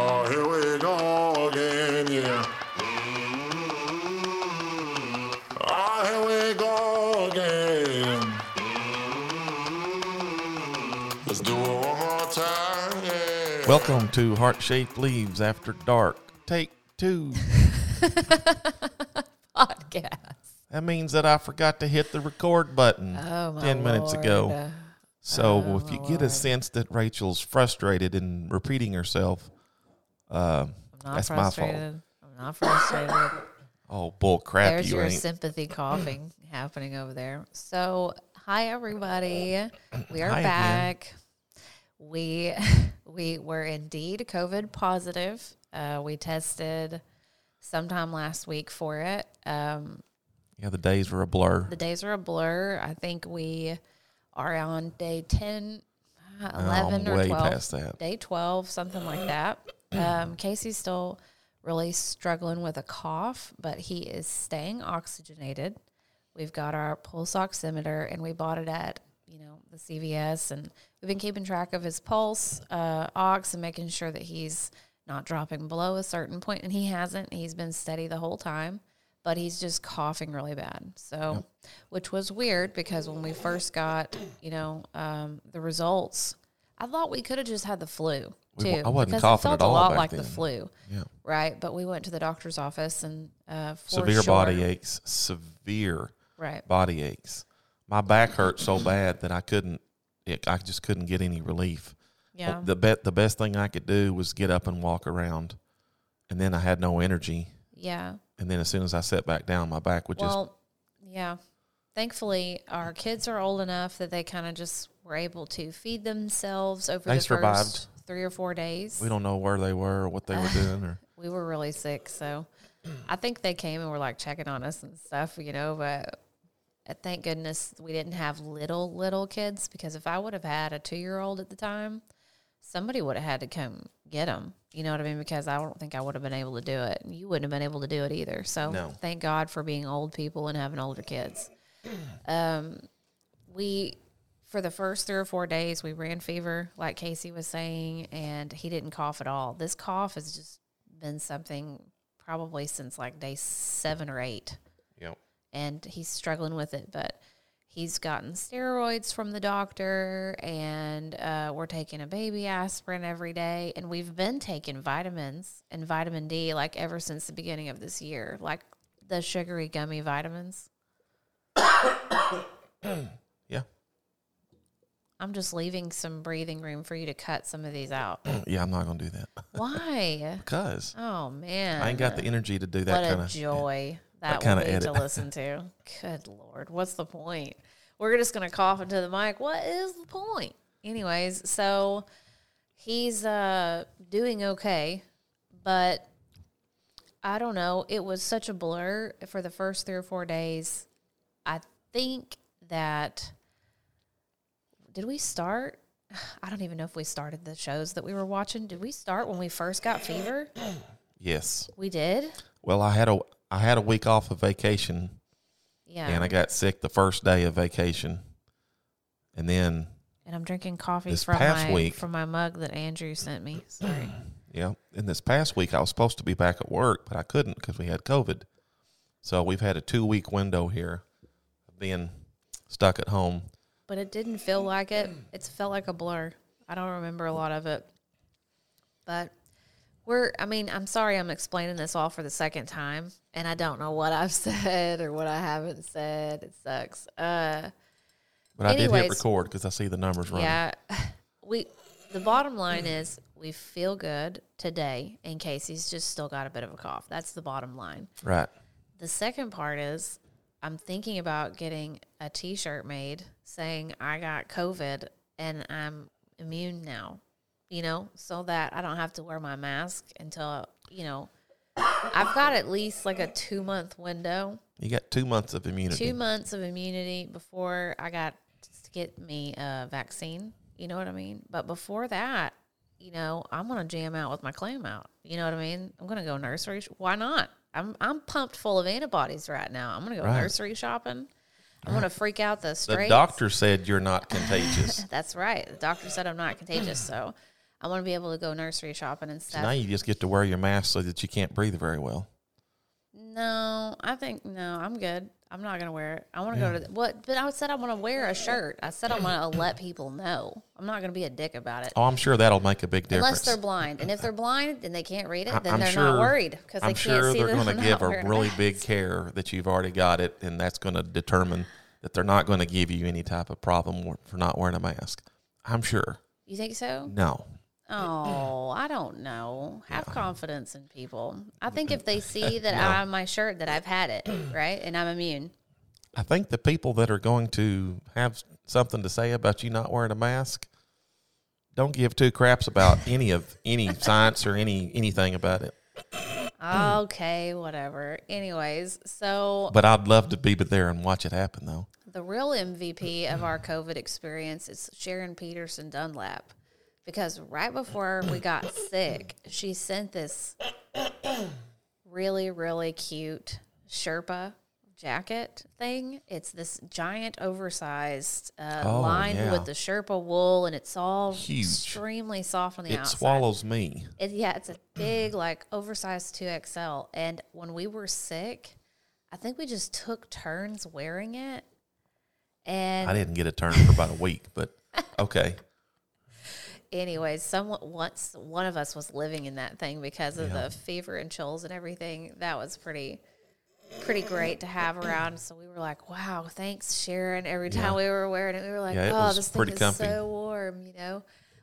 Oh, here we go again, yeah. Oh, here we go again. Let's do it one more time, yeah. Welcome to Heart Shaped Leaves After Dark. Take two. podcast. That means that I forgot to hit the record button Oh my 10 minutes ago. So Oh, if you my get a oh, sense that Rachel's frustrated and repeating herself, uh, I'm not that's my fault. I'm not frustrated. Oh, bull crap, There's you your ain't. sympathy coughing happening over there. So, hi everybody. We are Hi again. back. We we were indeed COVID positive. Uh, we tested sometime last week for it. Um, yeah, the days were a blur. the days were a blur. I think we are on day 10, uh, Oh, 11 I'm or 12. past that. Day 12, something like that. Um, Casey's still really struggling with a cough, but he is staying oxygenated. We've got our pulse oximeter and we bought it at, you know, the CVS and we've been keeping track of his pulse, uh, ox and making sure that he's not dropping below a certain point and he hasn't. He's been steady the whole time, but he's just coughing really bad. So, which was weird because when we first got, you know, um, the results, I thought we could have just had the flu We too. I wasn't coughing it at felt all a lot like then. the flu, Yeah. right? But we went to the doctor's office and uh, for Severe sure- body aches. Severe right? body aches. My back hurt so bad that I couldn't, it, I just couldn't get any relief. Yeah, The, be- the best thing I could do was get up and walk around. And then I had no energy. yeah. And then as soon as I sat back down, my back would just yeah. Thankfully, our kids are old enough that they kind of just were able to feed themselves over They the survived. first three or four days. we don't know where they were or what they were doing or we were really sick, so I think they came and were like checking on us and stuff, you know. But uh, thank goodness we didn't have little little kids because if I would have had a two year old at the time, somebody would have had to come get them. You know what I mean? Because I don't think I would have been able to do it. You wouldn't have been able to do it either. So No. thank God for being old people and having older kids. Um, we for the first three or four days we ran fever, like Casey was saying, and he didn't cough at all. This cough has just been something probably since like day seven or eight Yep. and he's struggling with it, but he's gotten steroids from the doctor, and uh, we're taking a baby aspirin every day, and we've been taking vitamins and vitamin D like ever since the beginning of this year, like the sugary gummy vitamins. Yeah. I'm just leaving some breathing room for you to cut some of these out. Yeah, I'm not gonna do that. Why? Because Oh man, I ain't got the energy to do that what kind a of joy that, kinda will be to listen to. Good lord, what's the point? We're just gonna cough into the mic. What is the point? Anyways, so he's uh doing okay, but I don't know. It was such a blur for the first three or four days. I think that did we start? I don't even know if we started the shows that we were watching. Did we start when we first got fever? Yes. We did. Well, I had a I had a week off of vacation Yeah. and I got sick the first day of vacation. And then And I'm drinking coffee This from past my week- from my mug that Andrew sent me. Sorry. Yeah. In this past week, I was supposed to be back at work, but I couldn't because we had COVID. So we've had a two week window here of being stuck at home. But it didn't feel like it. It felt like a blur. I don't remember a lot of it. But we're I mean, I'm sorry I'm explaining this all for the second time and I don't know what I've said or what I haven't said. It sucks. Uh But I did hit Anyways, record because I see the numbers running. yeah. We the bottom line is we feel good today and Casey's just still got a bit of a cough. That's the bottom line. Right. The second part is I'm thinking about getting a t shirt made saying I got COVID and I'm immune now, you know, so that I don't have to wear my mask until, you know, I've got at least like a two month window, You got two months of immunity. two months of immunity before I got to get me a vaccine. You know what I mean? But before that, you know, I'm gonna jam out with my clam out. You know what I mean? I'm gonna go nursery. Why not? I'm I'm pumped full of antibodies right now. I'm gonna go Right. nursery shopping. I'm gonna freak out the straight the doctor said you're not contagious. That's right. The doctor said I'm not contagious, so I want to be able to go nursery shopping and So stuff. now you just get to wear your mask so that you can't breathe very well. No, I think no, I'm good. I'm not gonna wear it. I want to go to the, what? But I said I want to wear a shirt. I said I want to let people know. I'm not gonna be a dick about it. Oh, I'm sure that'll make a big difference. Unless they're blind, and if they're blind and they can't read it, then I'm they're sure, not worried because they I'm can't sure see they're going to give a really big care that you've already got it, and that's going to determine that they're not going to give you any type of problem for not wearing a mask. I'm sure. You think so? No, Oh, I don't know. Have confidence in people. I think if they see that on my shirt that I've had it, right, and I'm immune. I think the people that are going to have something to say about you not wearing a mask don't give two craps about any of any science or any anything about it. Okay, whatever. Anyways, so But I'd love to be there and watch it happen, though. the real MVP of our COVID experience is Sharon Peterson Dunlap. Because right before we got sick, she sent this really, really cute Sherpa jacket thing. It's this giant, oversized uh, Oh, lined yeah. with the Sherpa wool, and it's all Huge. extremely soft on the It outside. It swallows me. It, yeah, it's a big, like oversized 2XL. And when we were sick, I think we just took turns wearing it. And I didn't get a turn for about a week, but okay. Anyways, someone once one of us was living in that thing because of Yeah. the fever and chills and everything. That was pretty pretty great to have around. So we were like, Wow, thanks, Sharon. Every time Yeah. we were wearing it, we were like, Yeah, Oh, this thing is comfy. so warm, you know.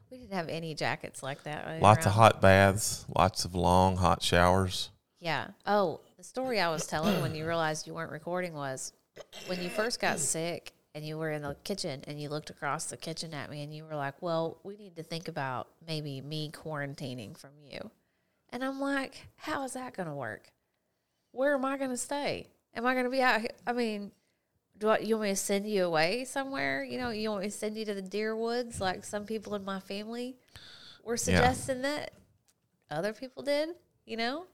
We didn't have any jackets like that. Lots of hot baths, lots of long hot showers. Yeah. Oh, the story I was telling when you realized you weren't recording was when you first got sick and you were in the kitchen and you looked across the kitchen at me and you were like, "Well, we need to think about maybe me quarantining from you." And I'm like, "How is that going to work? Where am I going to stay? Am I going to be out here? I mean, do I, you want me to send you away somewhere? You know, you want me to send you to the deer woods like some people in my family were suggesting that other people did, you know?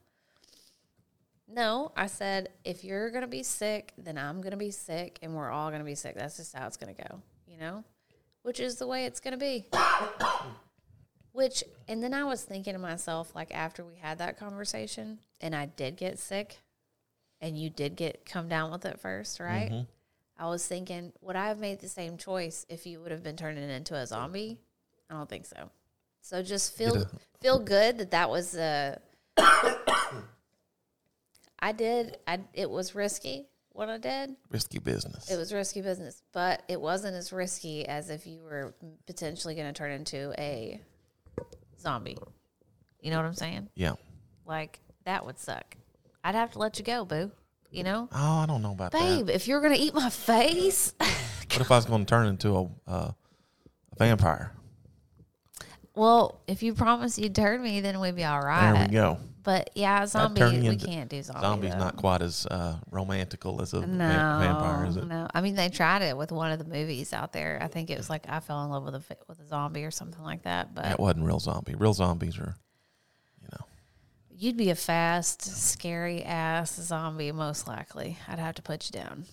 No, I said if you're gonna be sick, then I'm gonna be sick, and we're all gonna be sick. That's just how it's gonna go, you know, which is the way it's gonna be. which, and then I was thinking to myself, like after we had that conversation, and I did get sick, and you did get come down with it first, right? Mm-hmm. I was thinking, would I have made the same choice if you would have been turning into a zombie? I don't think so. So just feel feel good that that was a. I did. I it was risky what I did. Risky business. It was risky business, but it wasn't as risky as if you were potentially going to turn into a zombie. You know what I'm saying? yeah. Like that would suck. I'd have to let you go, boo. You know, Oh, I don't know about babe. that. Babe, if you're going to eat my face, What if I was going to turn into a, uh, a vampire? well, if you promise you'd turn me, then we'd be all right. There we go. But yeah, zombie. We into- can't do zombie. Zombie's though. not quite as uh, romantical as a va- No, vampire, is it? no. I mean, they tried it with one of the movies out there. I think it was like I fell in love with a with a zombie or something like that. But That wasn't real zombie. Real zombies are, you know. you'd be a fast, scary ass zombie, most likely. I'd have to put you down.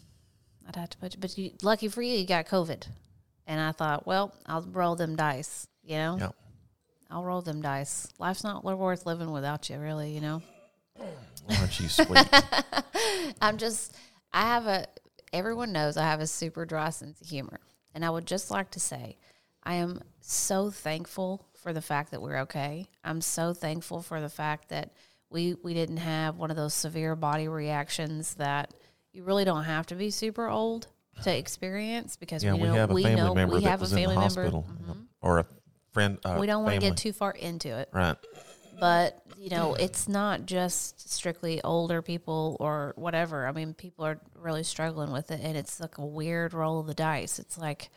I'd have to put you. But you, lucky for you, you got COVID. And I thought, well, I'll roll them dice. You know, Yeah. I'll roll them dice. Life's not worth living without you, really. You know. Aren't you sweet? I'm just, I have a, everyone knows I have a super dry sense of humor. And I would just like to say, I am so thankful for the fact that we're okay. I'm so thankful for the fact that we, we didn't have one of those severe body reactions that you really don't have to be super old to experience because yeah, we we, know, have a we family know member we that have a was family in the member. hospital, Mhm. or a friend. Uh, We don't want to get too far into it right. but you know it's not just strictly older people or whatever i mean people are really struggling with it and it's like a weird roll of the dice it's like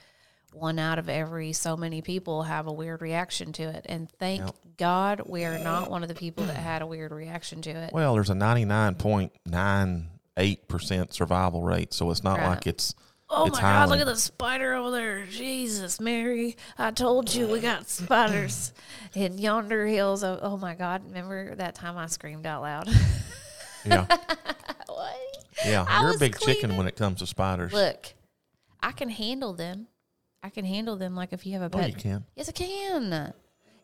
one out of every so many people have a weird reaction to it and thank Yep. god we are not one of the people that had a weird reaction to it Well, there's a 99.98% survival rate, so it's not Right. like it's. Oh it's my god look at the spider over there jesus mary i told you we got spiders in yonder hills oh, oh my god remember that time i screamed out loud Yeah, what yeah. I You're a big chicken when it comes to spiders. Look, I can handle them. I can handle them like if you have a oh, pet. you can. Yes, I can.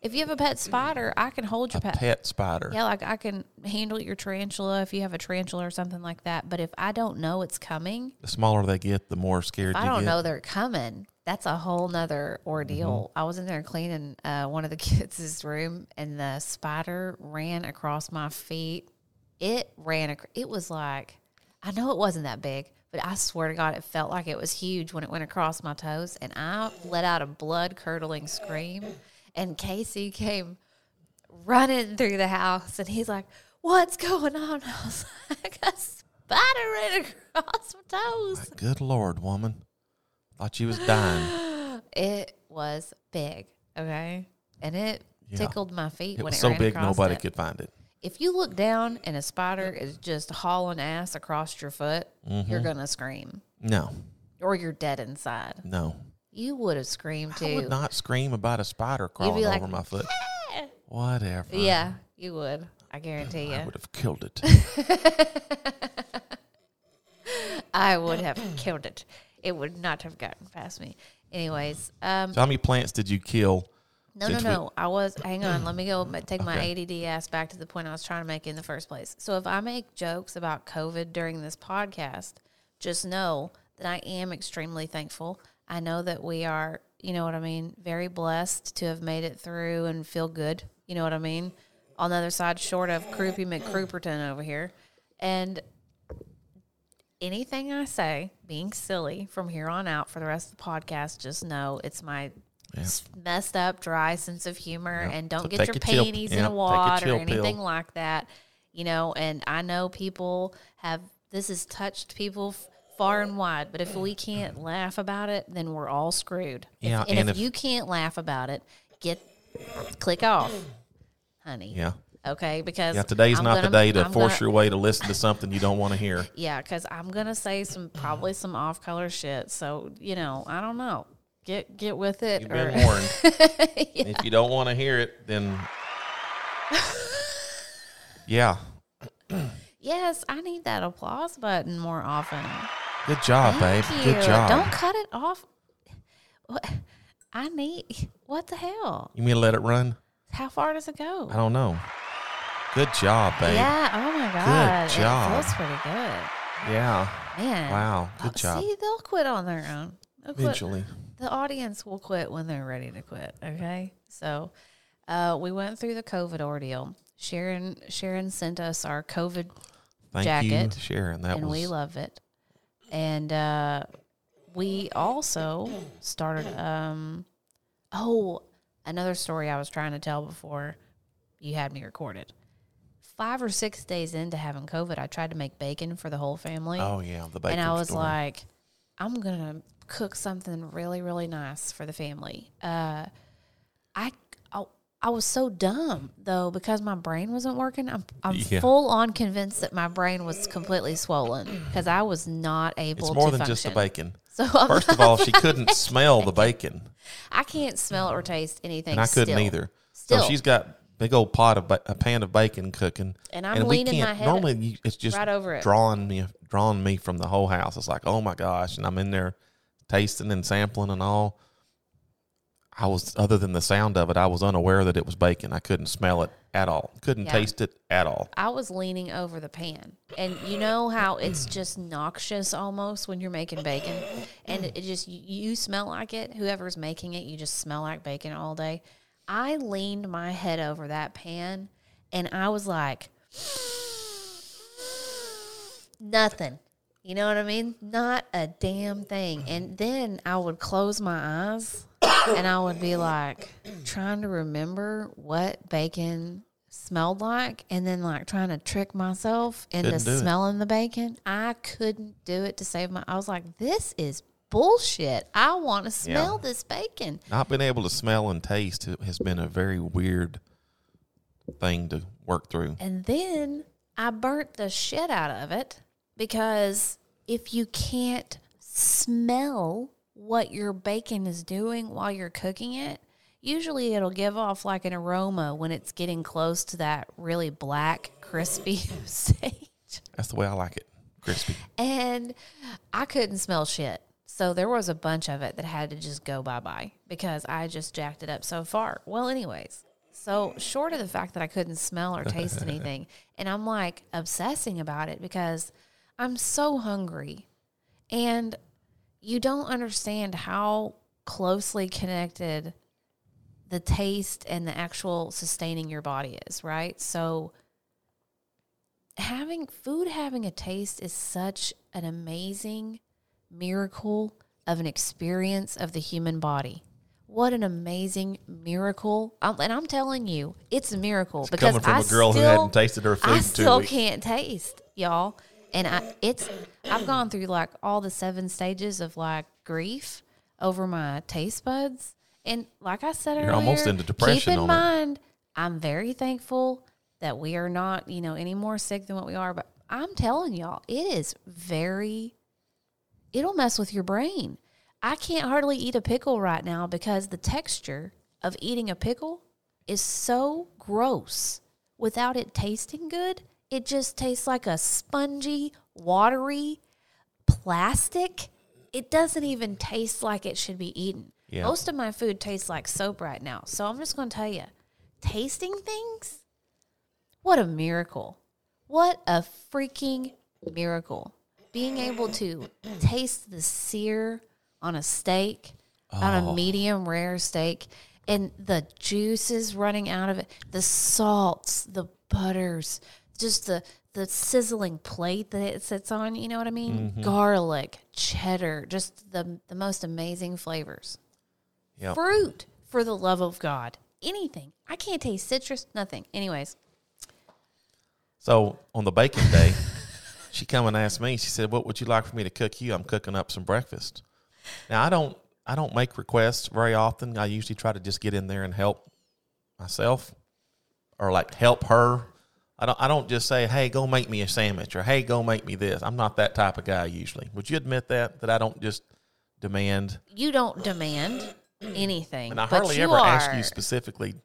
If you have a pet spider, I can hold your A pet. pet spider. Yeah, like I can handle your tarantula if you have a tarantula or something like that. But if I don't know it's coming, The smaller they get, the more scared if I don't get. know they're coming, that's a whole nother ordeal. Mm-hmm. I was in there cleaning uh, one of the kids' room, and the spider ran across my feet. It ran. Ac- it was like, I know it wasn't that big, but I swear to God, it felt like it was huge when it went across my toes, and I let out a blood curdling scream. And Casey came running through the house, and he's like, "What's going on?" I was like, "A spider ran across my toes." Good Lord, woman. Thought she was dying. It was big, okay, and it Yeah. tickled my feet when It when was it so big nobody it. could find it. If you look down and a spider is just hauling ass across your foot, Mm-hmm. you're gonna scream, No, or you're dead inside. no. You would have screamed too. I would not scream about a spider crawling like, over my foot. Whatever. Yeah, you would. I guarantee you. I would have killed it. I would have killed it. It would not have gotten past me. Anyways, um, so how many plants did you kill? No, no, Since we- no. I was. Hang on. Let me go. Take my Okay. ADD ass back to the point I was trying to make in the first place. So if I make jokes about COVID during this podcast, just know that I am extremely thankful. I know that we are, you know what I mean, very blessed to have made it through and feel good. You know what I mean. On the other side, short of Croupy McCrooperton over here, and anything I say being silly from here on out for the rest of the podcast, just know it's my s- messed up, dry sense of humor, Yeah. and don't So get your chill- panties yeah, in a a wad or anything pill. like that. You know, and I know people have this has touched people f- far and wide, but if we can't laugh about it, then we're all screwed. If- Yeah, and, and if, if- you can't laugh about it, get click off, honey. Yeah. Okay, because Yeah, today's I'm not gonna- the day to I'm force gonna- your way to listen to something you don't want to hear. yeah, because I'm gonna say some probably some off color shit. So you know, I don't know. Get get with it. You've or- been warned. If you don't want to hear it, then yeah. yes, I need that applause button more often. Good job, Thank babe. you. Good job. Don't cut it off. What? I need. What the hell? You mean let it run? How far does it go? I don't know. Good job, babe. Yeah. Oh my god. Good job. It feels pretty good. Yeah. Man. Wow. Good Oh, job. See, they'll quit on their own. They'll quit. Eventually. the audience will quit when they're ready to quit. Okay, so uh, we went through the COVID ordeal. Sharon Sharon sent us our COVID, Thank Jacket, you, Sharon. That and was we love it. And uh, we also started. Um, oh, another story I was trying to tell before you had me recorded. Five or six days into having COVID, I tried to make bacon for the whole family Oh yeah, the bacon and I was story. like, I'm gonna cook something really, really nice for the family. Uh, I, I, was so dumb though because my brain wasn't working. I'm, I'm Yeah. full on convinced that my brain was completely swollen because I was not able. it's more to than function. just the bacon. So I'm First of all, she couldn't smell the bacon, I can't smell or taste anything. and I couldn't still. either. Still. So she's got big old pot of ba- a pan of bacon cooking, And I'm we leaning my can't. head Normally, you, it's just right over it. drawing me, drawing me from the whole house. It's like, oh my gosh, and I'm in there tasting and sampling and all. I was, other than the sound of it, I was unaware that it was bacon. I couldn't smell it at all. Couldn't Yeah. taste it at all. I was leaning over the pan. And you know how it's just noxious almost when you're making bacon? And it, just, you smell like it. Whoever's making it, you just smell like bacon all day. I leaned my head over that pan and I was like, nothing. You know what I mean? Not a damn thing. And then I would close my eyes and I would be like trying to remember what bacon smelled like and then like trying to trick myself into Couldn't it. smelling the bacon. I couldn't do it to save my I was like, this is bullshit. I want to smell this bacon. Not being able to smell and taste has been a very weird thing to work through. And then I burnt the shit out of it because if you can't smell what your bacon is doing while you're cooking it, usually it'll give off like an aroma when it's getting close to that really black, crispy stage. That's the way I like it, crispy. And I couldn't smell shit. So there was a bunch of it that had to just go bye bye because I just jacked it up so far. Well, anyways, So, short of the fact that I couldn't smell or taste anything, and I'm like obsessing about it because I'm so hungry. And you don't understand how closely connected the taste and the actual sustaining your body is, right? So, having food having a taste is such an amazing miracle of an experience of the human body. What an amazing miracle! I'm, and I'm telling you, it's a miracle because Coming from I a girl still, who hadn't tasted her food I still weeks. can't taste, y'all. And I, it's, I've gone through like all the seven stages of like grief over my taste buds. And like I said You're earlier, almost into depression Keep in on it. mind, I'm very thankful that we are not, you know, any more sick than what we are. But I'm telling y'all, it is very, it'll mess with your brain. I can't hardly eat a pickle right now because the texture of eating a pickle is so gross without it tasting good. It just tastes like a spongy, watery plastic. It doesn't even taste like it should be eaten. Yeah. Most of my food tastes like soap right now. So I'm just going to tell you tasting things, what a miracle. What a freaking miracle. Being able to taste the sear on a steak, on Oh. a medium rare steak, and the juices running out of it, the salts, the butters, just the the sizzling plate that it sits on, you know what I mean? Mm-hmm. Garlic, cheddar, just the the most amazing flavors. Yep. Fruit, for the love of God. Anything. I can't taste citrus, nothing. Anyways, So on the baking day, she come and asked me. She said, "What would you like for me to cook you? I'm cooking up some breakfast." Now I don't I don't make requests very often. I usually try to just get in there and help myself, or like help her. I don't I don't just say, "Hey, go make me a sandwich," or "Hey, go make me this." I'm not that type of guy usually. Would you admit that that I don't just demand? you don't demand anything. And I but hardly you ever ask you specifically.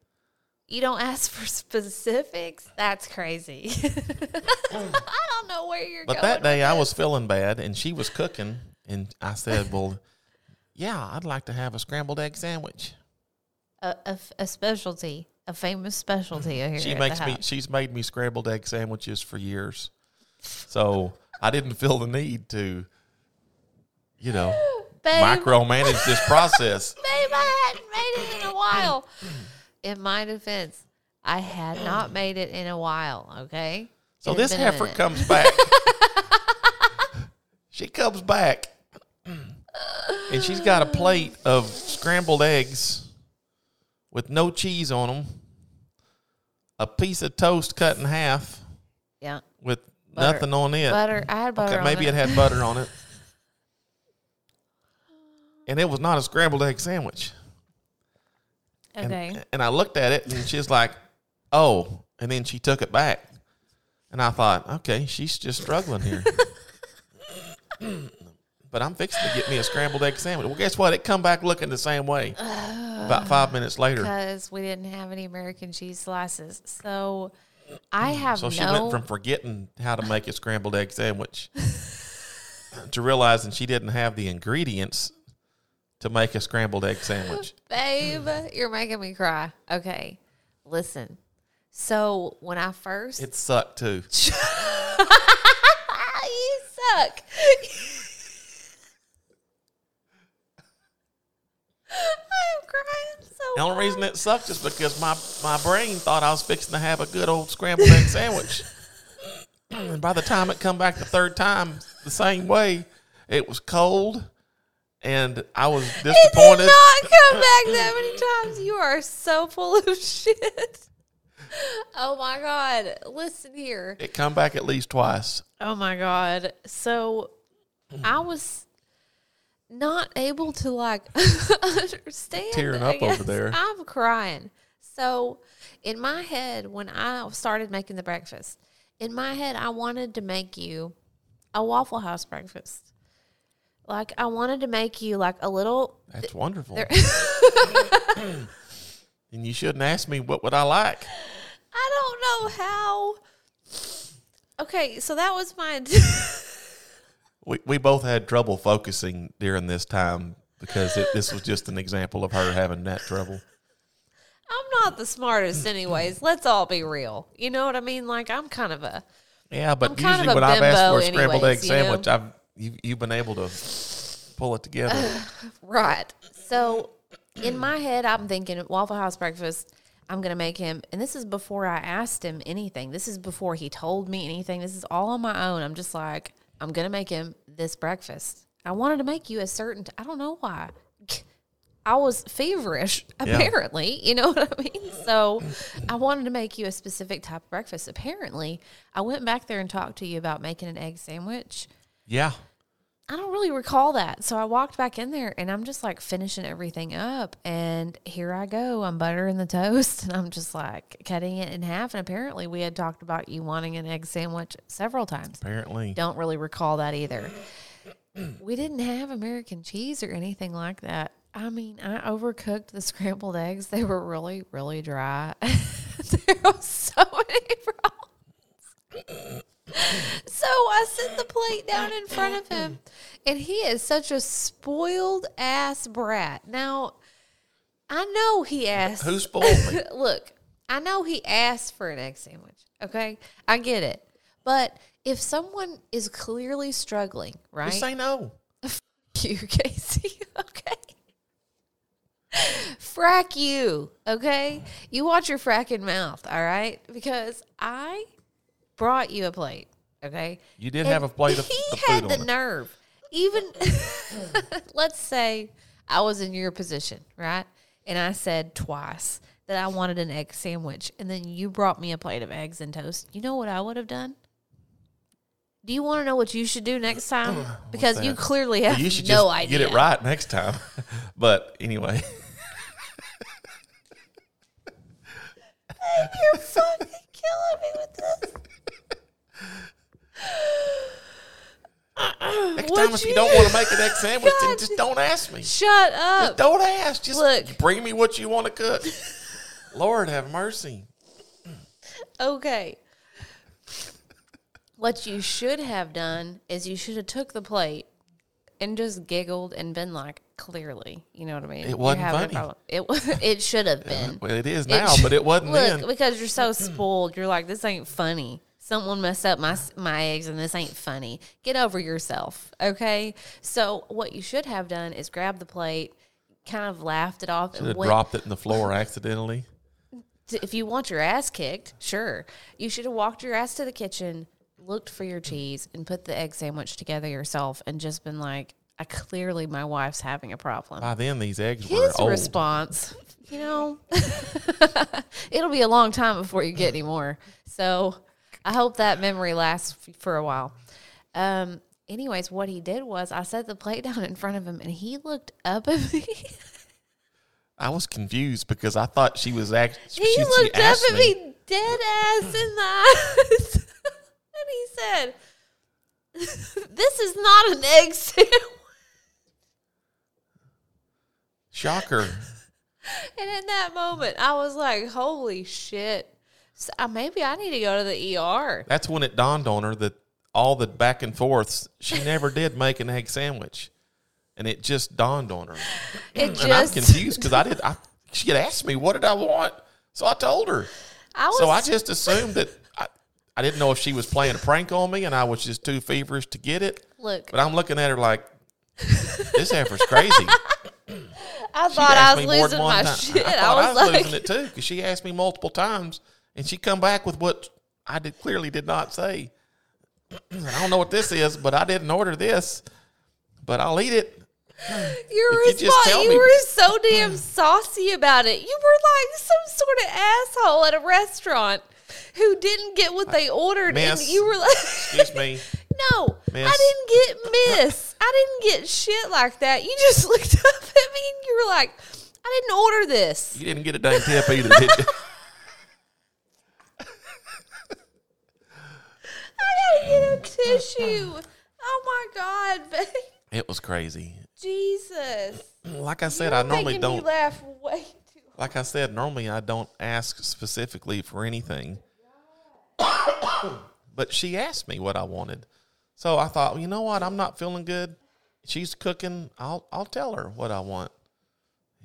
You don't ask for specifics? That's crazy. I don't know where you're But going. that day I was feeling bad, and she was cooking, and I said, "Well, yeah, I'd like to have a scrambled egg sandwich." a, a, a specialty, a famous specialty mm-hmm. here. She makes me. She's made me scrambled egg sandwiches for years, so I didn't feel the need to, you know, Babe, micromanage this process. babe, I hadn't made it in a while. In my defense, I had not made it in a while. Okay. So It this heifer comes back. she comes back, and she's got a plate of scrambled eggs with no cheese on them, a piece of toast cut in half Yeah. with Butter. nothing on it. Butter. I had butter. Okay, on maybe it. it had butter on it. And it was not a scrambled egg sandwich. And, Okay. and I looked at it and she's like, oh. And then she took it back. And I thought, okay, she's just struggling here. but I'm fixing to get me a scrambled egg sandwich. Well, guess what? It come back looking the same way about uh, five minutes later. because we didn't have any American cheese slices. So I mm. have So she no. went from forgetting how to make a scrambled egg sandwich to realizing she didn't have the ingredients to make a scrambled egg sandwich. Babe, you're making me cry. Okay, listen. So when I first, It sucked too. you suck. I'm crying so. The only reason it sucked is because my, my brain thought I was fixing to have a good old scrambled egg sandwich. and by the time it come back the third time the same way, it was cold and I was disappointed. It did disappointed. not come back that many times. You are so full of shit. Oh my god! Listen here. It come back at least twice. Oh my god. So I was not able to like understand Tearing up over there. I'm crying. So in my head when I started making the breakfast, in my head I wanted to make you a Waffle House breakfast. Like I wanted to make you like a little That's wonderful. and you shouldn't ask me what would I like. I don't know how Okay, so that was my We we both had trouble focusing during this time because it, this was just an example of her having that trouble. I'm not the smartest, anyways. Let's all be real. You know what I mean? Like I'm kind of a Yeah, but I'm usually when I've asked for a scrambled anyways, egg you know? sandwich, I've you, you've been able to pull it together. Right. So in my head, I'm thinking Waffle House breakfast. I'm gonna make him, and this is before I asked him anything. This is before he told me anything. This is all on my own. I'm just like, I'm gonna make him this breakfast. I wanted to make you a certain. T- I don't know why. I was feverish, apparently. You know what I mean? So I wanted to make you a specific type of breakfast. Apparently, I went back there and talked to you about making an egg sandwich. yeah, I don't really recall that. So I walked back in there and I'm just like finishing everything up. And here I go. I'm buttering the toast and I'm just like cutting it in half. And apparently, we had talked about you wanting an egg sandwich several times. apparently. Don't really recall that either. We didn't have American cheese or anything like that. I mean, I overcooked the scrambled eggs. They were really, really dry. there was so many problems. So I set the plate down in front of him, and he is such a spoiled ass brat. Now, I know he asked. Who spoiled me? Look, I know he asked for an egg sandwich. Okay, I get it. But if someone is clearly struggling, right? Just say no. you, Casey. Okay. Frack you, okay? You watch your fracking mouth, all right? Because I brought you a plate, okay? You did And have a plate of he had the it. nerve. Even let's say I was in your position, right? And I said twice that I wanted an egg sandwich, and then you brought me a plate of eggs and toast. You know what I would have done? Do you want to know what you should do next time? Because you clearly have you should no just idea. get it right next time. but anyway, You're fucking killing me with this. Next Would time if you, you- don't want to make an egg sandwich, then just don't ask me. Shut up. Don't ask. Just Look. bring me what you want to cook. Lord have mercy. Okay. What you should have done is you should have took the plate and just giggled and been like, clearly, you know what I mean. You're wasn't funny. It it should have been. Well, it is It now, sh- but it wasn't Look, then. because you're so spoiled, you're like, this ain't funny. Someone messed up my my eggs, and this ain't funny. Get over yourself, okay? So what you should have done is grab the plate, kind of laughed it off, Should and went, dropped it in the floor accidentally. if you want your ass kicked, sure. You should have walked your ass to the kitchen, looked for your cheese, and put the egg sandwich together yourself, and just been like, I clearly my wife's having a problem. By then, these eggs were His old. response, you know, it'll be a long time before you get any more. So I hope that memory lasts for a while. Um, anyways, what he did was I set the plate down in front of him, and he looked up at me. I was confused because I thought she was actually. He she, looked she up at me dead ass in the eyes. and he said, This is not an egg sandwich. Shocker. And in that moment, I was like, Holy shit. So, uh, maybe I need to go to the ER. That's when it dawned on her that all the back and forths, she never did make an egg sandwich, and it just dawned on her. It and I'm just, confused because I did. I, she had asked me what did I want, so I told her. I was, So I just assumed that I, I didn't know if she was playing a prank on me, and I was just too feverish to get it. look, But I'm looking at her like, this heifer's crazy. I thought I was losing my time. shit. I I, thought I was, was, like, losing it too because she asked me multiple times, and she come back with what I did clearly did not say. I don't know what this is, but I didn't order this. But I'll eat it. Your you you me- were so damn saucy about it. You were like some sort of asshole at a restaurant who didn't get what they ordered, and you were like, Excuse me. "No, Miss. I didn't get miss. I didn't get shit like that." You just looked up at me and you were like, "I didn't order this." You didn't get a dang tip either, did you? I gotta get a tissue. Oh my god, babe. It was crazy. Jesus! Like I said, You're I normally don't. Laugh way too. like I said, normally I don't ask specifically for anything. but she asked me what I wanted. So I thought, well, you know what? I'm not feeling good. She's cooking. I'll I'll tell her what I want.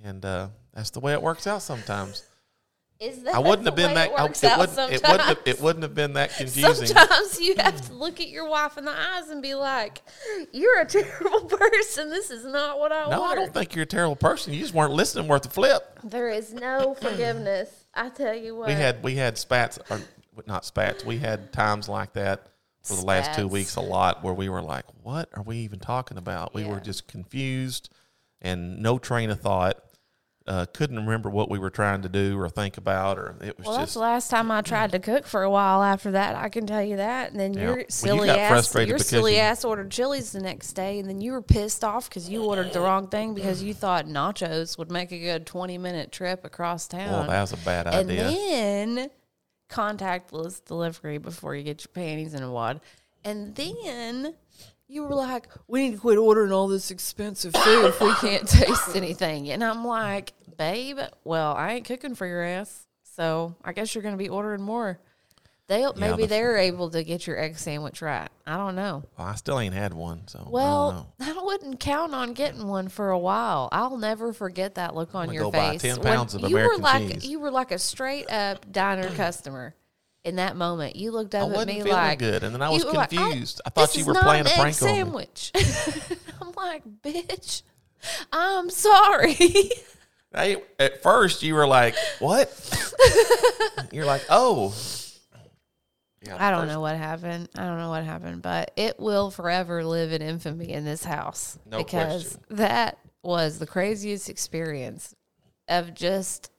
And uh, that's the way it works out sometimes. Is that I wouldn't the have been that. It, I- it, wouldn't, it, wouldn't have, it wouldn't have been that confusing. Sometimes you have to look at your wife in the eyes and be like, "You're a terrible person. This is not what I want." No, I don't think you're a terrible person. You just weren't listening worth a flip. There is no forgiveness. I tell you what. We had we had spats or not spats. We had times like that for the last two weeks a lot where we were like, "What are we even talking about?" We were just confused and no train of thought. Uh, couldn't remember what we were trying to do or think about, or it was Well, that's just the last time I tried to cook for a while. After that, I can tell you that. And then Yeah. your Well, you silly got ass, frustrated your silly you- ass ordered Chili's the next day, and then you were pissed off because you ordered the wrong thing because you thought nachos would make a good twenty minute trip across town. well, that was a bad idea. and then contactless delivery before you get your panties in a wad. And then you were like, we need to quit ordering all this expensive food if we can't taste anything. And I'm like, babe, well, I ain't cooking for your ass. So I guess you're going to be ordering more. They'll, maybe the- they're able to get your egg sandwich right. I don't know. well, I still ain't had one, so I don't know. Well, I, wouldn't count on getting one for a while. I'll never forget that look on gonna your go buy face. 10 when pounds of you American were like cheese. you were like a straight up diner customer in that moment. You looked I up at wasn't me feeling like good, and then I you was were like, confused. I thought this you is were not playing an a egg prank on me. sandwich. I'm like, bitch, I'm sorry. Hey, at first you were like, "What?" You're like, "Oh." Yeah, I don't first- know what happened. I don't know what happened, but it will forever live in infamy in this house No because question. that was the craziest experience of just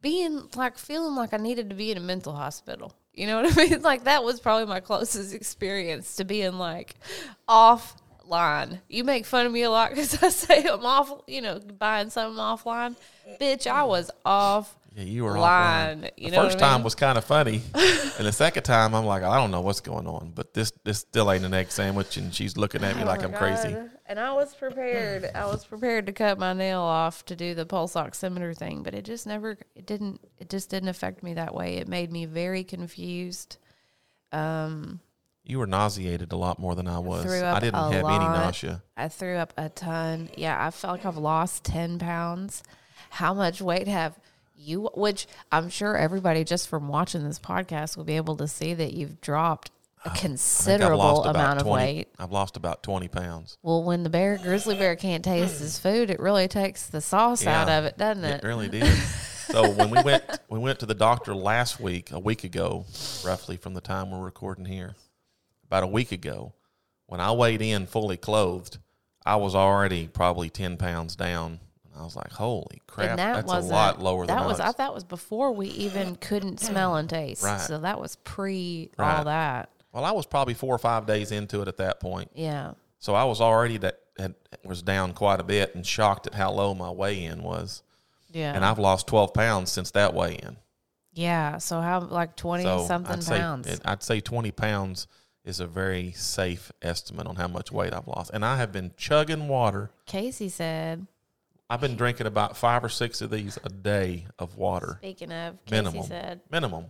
being like feeling like I needed to be in a mental hospital. You know what I mean? Like that was probably my closest experience to being like offline. You make fun of me a lot because I say I'm off. You know, buying something offline. Bitch, I was off. Yeah, you were line, offline. you the first time mean? was kind of funny, and the second time I'm like, I don't know what's going on, but this this still ain't an egg sandwich, and she's looking at me Oh like I'm crazy. And I was prepared. I was prepared to cut my nail off to do the pulse oximeter thing, but it just never it didn't it just didn't affect me that way. It made me very confused. Um You were nauseated a lot more than I was. threw I didn't have any nausea. I threw up a ton. Yeah, I felt like I've lost 10 pounds. How much weight have you, which I'm sure everybody just from watching this podcast will be able to see that you've dropped a considerable amount of weight. I've lost about 20 pounds. Well, when the bear, grizzly bear can't taste his food, it really takes the sauce out of it, doesn't It it? really did. so when we went we went to the doctor last week, a week ago, roughly from the time we're recording here, about a week ago, when I weighed in fully clothed, I was already probably 10 pounds down. And I was like, holy crap, and that that's a was lot lower that than was I thought that was before we even couldn't smell and taste. Right. So that was pre all that. Well, I was probably four or five days into it at that point. Yeah. So I was already that had, was down quite a bit and shocked at how low my weigh in was. Yeah. And I've lost 12 pounds since that weigh in. yeah. So how like twenty So something I'd pounds. it- I'd say 20 pounds is a very safe estimate on how much weight I've lost. And I have been chugging water. Casey said, I've been drinking about five or six of these a day of water, speaking of, Casey minimum. said, Minimum.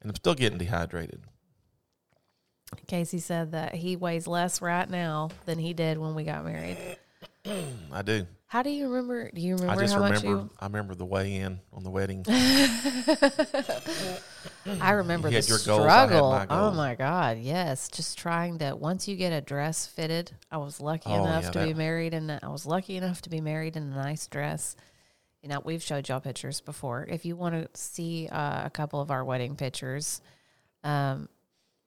And I'm still getting dehydrated. Casey said that he weighs less right now than he did when we got married. I do. How do you remember? Do you remember I just how remember. much you? I remember the weigh in on the wedding. I remember You the your goals, struggle. my Oh my god, yes! Just trying to. Once you get a dress fitted, I was lucky Oh, enough yeah, to be married, and I was lucky enough to be married in a nice dress. You know, we've showed y'all pictures before. If you want to see uh, a couple of our wedding pictures, um,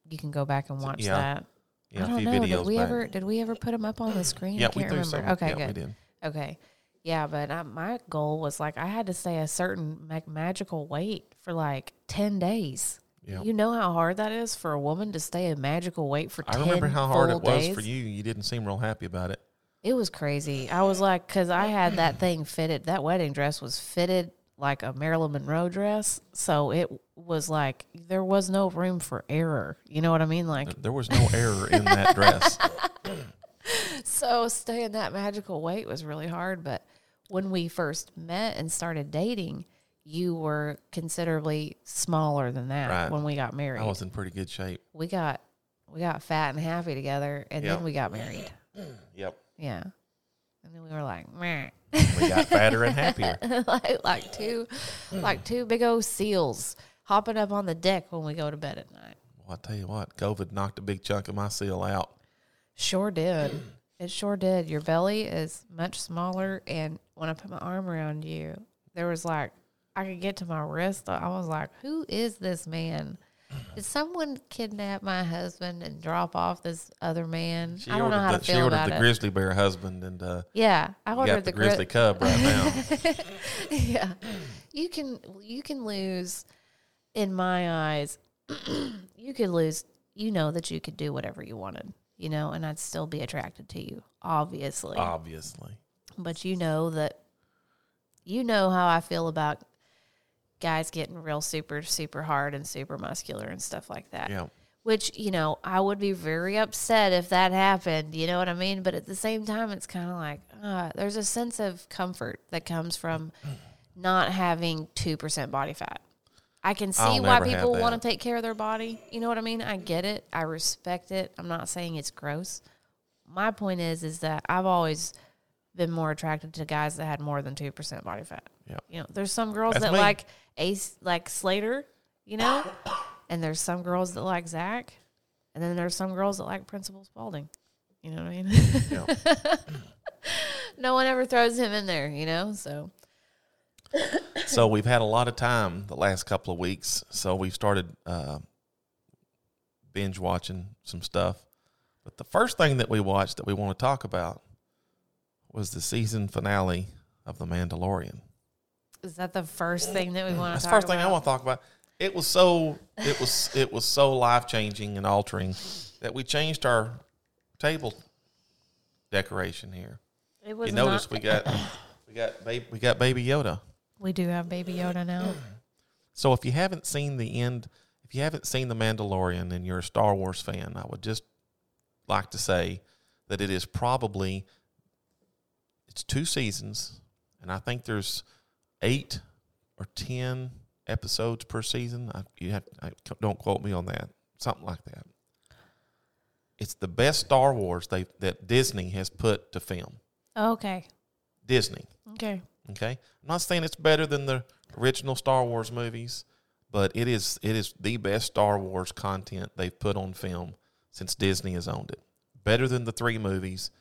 you can go back and watch yeah, that. Yeah, I a don't few know. videos Did we back. ever? Did we ever put them up on the screen? Yeah, I we can't threw remember. some. Okay, yeah, good. Okay. Yeah, but I, my goal was like I had to stay a certain like magical weight for like 10 days. Yeah. You know how hard that is for a woman to stay a magical weight for I 10 remember how hard it was days? for you. You didn't seem real happy about it. It was crazy. I was like, because I had that thing fitted, that wedding dress was fitted like a Marilyn Monroe dress. So it was like, there was no room for error. You know what I mean? Like, There was no error in that dress. So staying that magical weight was really hard. But when we first met and started dating, you were considerably smaller than that Right. when we got married. I was in pretty good shape. we got we got fat and happy together and Yeah. then we got married. Yep. Yeah. And then we were like, Meh. We got fatter and happier. like like two like two big old seals hopping up on the deck when we go to bed at night. Well, I tell you what, COVID knocked a big chunk of my seal out. Sure did. It sure did. Your belly is much smaller and when I put my arm around you, there was like I could get to my wrist. I was like, Who is this man? Did someone kidnap my husband and drop off this other man? She I don't know how the, to she feel ordered about the it. grizzly bear husband, and uh, yeah, I ordered got the, the, gri- grizzly cub right now. yeah you can you can lose in my eyes you could lose you know that you could do whatever you wanted you know and i'd still be attracted to you obviously. Obviously, but you know that you know how i feel about guys getting real super super hard and super muscular and stuff like that. Yeah. which you know i would be very upset if that happened you know what i mean? But at the same time it's kind of like uh, there's a sense of comfort that comes from not having 2% body fat i can see why people want to take care of their body you know what i mean i get it i respect it i'm not saying it's gross my point is is that i've always been more attracted to guys that had more than 2% body fat Yeah. you know there's some girls That's that me. like ace like slater you know and there's some girls that like Zach, and then there's some girls that like Principal Spalding. You know what I mean? Yeah. no one ever throws him in there, you know. So so we've had a lot of time the last couple of weeks. So we've started uh, binge watching some stuff. But the first thing that we watched that we want to talk about was the season finale of The Mandalorian. is that the first thing that we want That's to the talk first thing I about? want to talk about. It was so it was it was so life changing and altering that we changed our table decoration here. It was You notice not- we got we got baby we got baby Yoda. We do have Baby Yoda now. So if you haven't seen the end, if you haven't seen The Mandalorian and you're a Star Wars fan, I would just like to say that it is probably it's two seasons, and I think there's eight or ten episodes per season. I, you have I, don't quote me on that, something like that. It's the best Star Wars they that Disney has put to film. Okay, Disney. okay. Okay, I'm not saying it's better than the original Star Wars movies, but it is it is the best Star Wars content they've put on film since Disney has owned it. Better than the three movies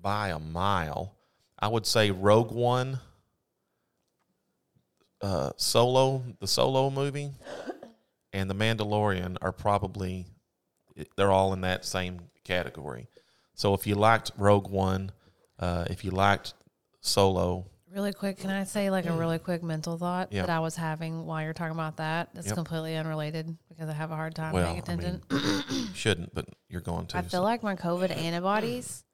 by a mile. I would say Rogue One, uh, Solo, the Solo movie, and The Mandalorian are probably they're all in that same category. So if you liked Rogue One, uh, if you liked Solo, Really quick, can I say like a really quick mental thought yep. that I was having while you're talking about that? That's yep. completely unrelated because I have a hard time well, paying attention. I mean, shouldn't, but you're going to. I so. feel like my COVID antibodies.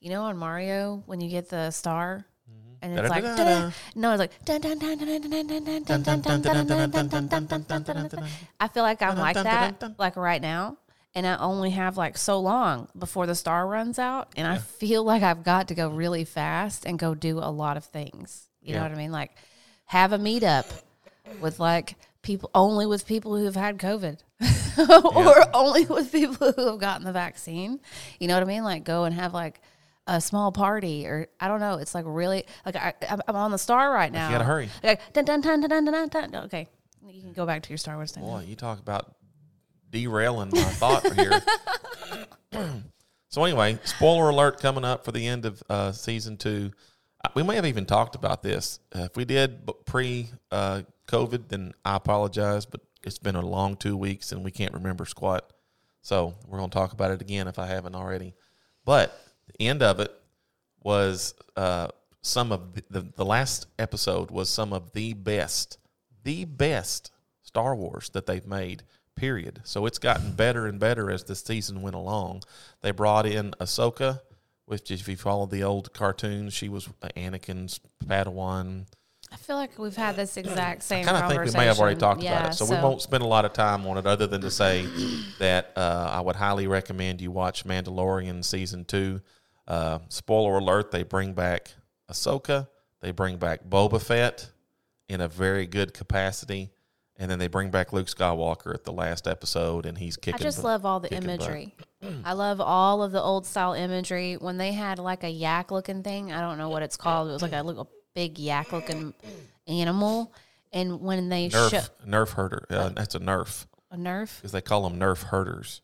You know, on Mario when you get the star, and it's like no, it's like I feel like I'm like that, like right now, and I only have like so long before the star runs out, and I feel like I've got to go really fast and go do a lot of things. You know what I mean? Like have a meetup with like people only with people who've had COVID or only with people who have gotten the vaccine. You know what I mean? Like go and have like a small party or I don't know. It's like really like I, I'm I'm on the star right now. you gotta hurry. Like dun dun dun dun dun dun dun. dun. Okay, you can go back to your Star Wars thing. Boy, you talk about derailing my thought here. so anyway, spoiler alert coming up for the end of uh, season two. Uh, We may have even talked about this. Uh, if we did pre uh, COVID, then I apologize, but it's been a long two weeks and we can't remember squat. So we're going to talk about it again if I haven't already. But the end of it was uh, some of the, the, the last episode was some of the best, the best Star Wars that they've made, period. So it's gotten better and better as the season went along. They brought in Ahsoka, which if you follow the old cartoons, she was Anakin's Padawan. I feel like we've had this exact same. I kind of think we may have already talked Yeah, about it, so, we won't spend a lot of time on it, other than to say that uh, I would highly recommend you watch Mandalorian season two. Uh, spoiler alert: they bring back Ahsoka, they bring back Boba Fett in a very good capacity, and then they bring back Luke Skywalker at the last episode, and he's kicking. I just love all the butt. imagery. I love all of the old style imagery. When they had like a yak looking thing, I don't know what it's called. It was like a little big yak looking animal. And when they Nerf show Nerf herder. Uh, that's a Nerf a nerf, because they call them Nerf herders.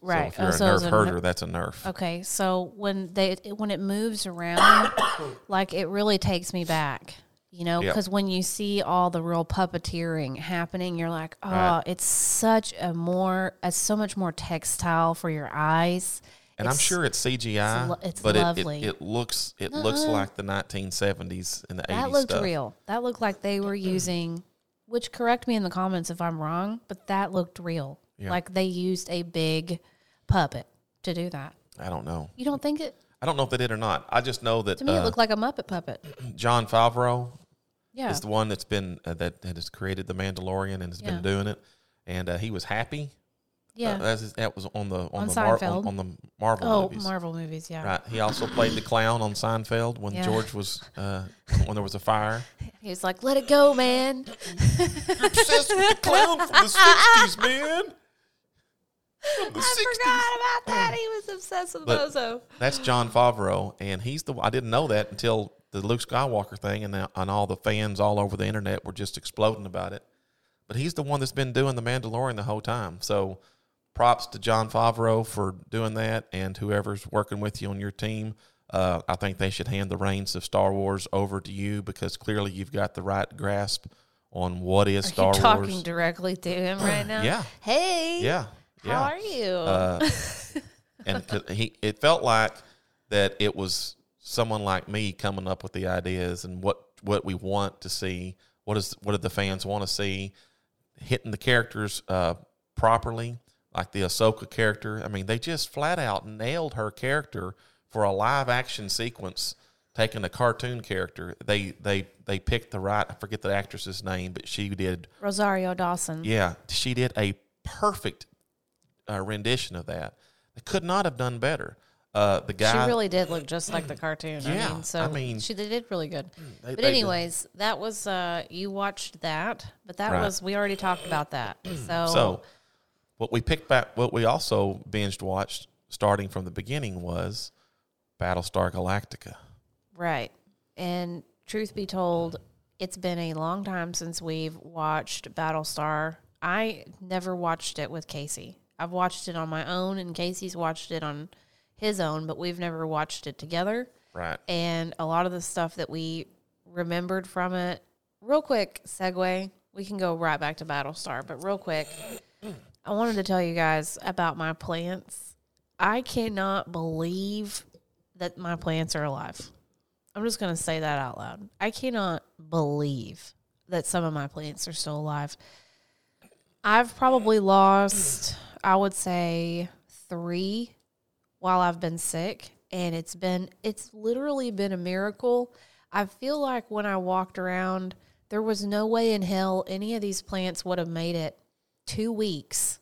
right? So if you're Oh, a it's Nerf a herder, ner- that's a Nerf. Okay, so when they when it moves around, like it really takes me back, you know, Yep. because when you see all the real puppeteering happening, you're like, oh, Right. it's such a more, it's so much more textile for your eyes. And I'm sure it's CGI, lo- it's but it- lovely. It, it, looks it looks Uh-uh. like the 1970s and the that 80s looked stuff. real. That looked like they were using, which correct me in the comments if I'm wrong, but that looked real. Yeah. Like they used a big puppet to do that. I don't know. You don't think it? I don't know if they did or not. I just know that To me, it uh, looked like a Muppet puppet. Jon Favreau Yeah. is the one that's been uh, that, that has created the Mandalorian and has Yeah. been doing it, and uh, he was happy. Yeah. Uh, that was on the on, On the Mar- on, on the Marvel oh, movies. Marvel movies. Yeah. Right. He also played the clown on Seinfeld when Yeah. George was uh, when there was a fire. He was like, "Let it go, man." Obsessed with the clown from the sixties, man. I 60s. forgot about that. He was obsessed with But- Bozo. That's Jon Favreau, and he's the. I didn't know that until the Luke Skywalker thing, and now- and all the fans all over the internet were just exploding about it. But he's the one that's been doing the Mandalorian the whole time. So, props to Jon Favreau for doing that, and whoever's working with you on your team. Uh, I think they should hand the reins of Star Wars over to you because clearly you've got the right grasp on what is Are Star you talking Wars. directly to him right now? Yeah. Hey. Yeah, yeah. How are you? Uh, and he, it felt like that it was someone like me coming up with the ideas and what what we want to see. What is what do the fans want to see? Hitting the characters uh, properly, like the Ahsoka character. I mean, they just flat out nailed her character for a live action sequence. Taking a cartoon character, they they they picked the right. I forget the actress's name, but she did Rosario Dawson. yeah, she did a perfect uh, rendition of that. They could not have done better. Uh, the guy, She really did look just like the cartoon. I Yeah, mean, so I mean- she did really good. they- But they did. anyways, that was uh you watched that, but that Right. was we already talked about that. So, So, what we picked back, what we also binged watched, starting from the beginning, was Battlestar Galactica. right. And truth be told, it's been a long time since we've watched Battlestar. I never watched it with Casey. I've watched it on my own and Casey's watched it on his own, but we've never watched it together. Right. and a lot of the stuff that we remembered from it. Real quick segue, we can go right back to Battlestar, but real quick, I wanted to tell you guys about my plants. I cannot believe that my plants are alive. I'm just going to say that out loud. I cannot believe that some of my plants are still alive. I've probably lost, I would say, three while I've been sick and it's been it's literally been a miracle. I feel like when I walked around there was no way in hell any of these plants would have made it 2 weeks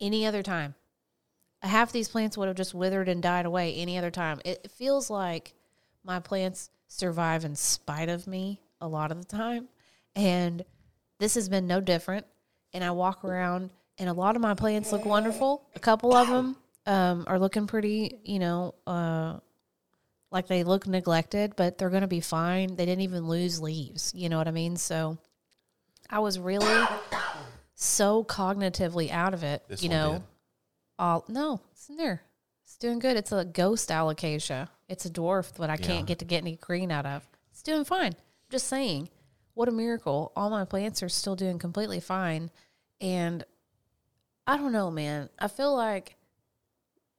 any other time. Half these plants would have just withered and died away any other time. It feels like my plants survive in spite of me a lot of the time and this has been no different and I walk around and a lot of my plants look wonderful. A couple of them um, are looking pretty, you know, uh, like they look neglected, but they're going to be fine. They didn't even lose leaves. You know what I mean? So I was really so cognitively out of it. This you one know, did. all no, it's in there. It's doing good. It's a ghost alocasia. It's a dwarf that I Yeah. can't get to get any green out of. It's doing fine. Just saying, what a miracle. All my plants are still doing completely fine. And I don't know, man. I feel like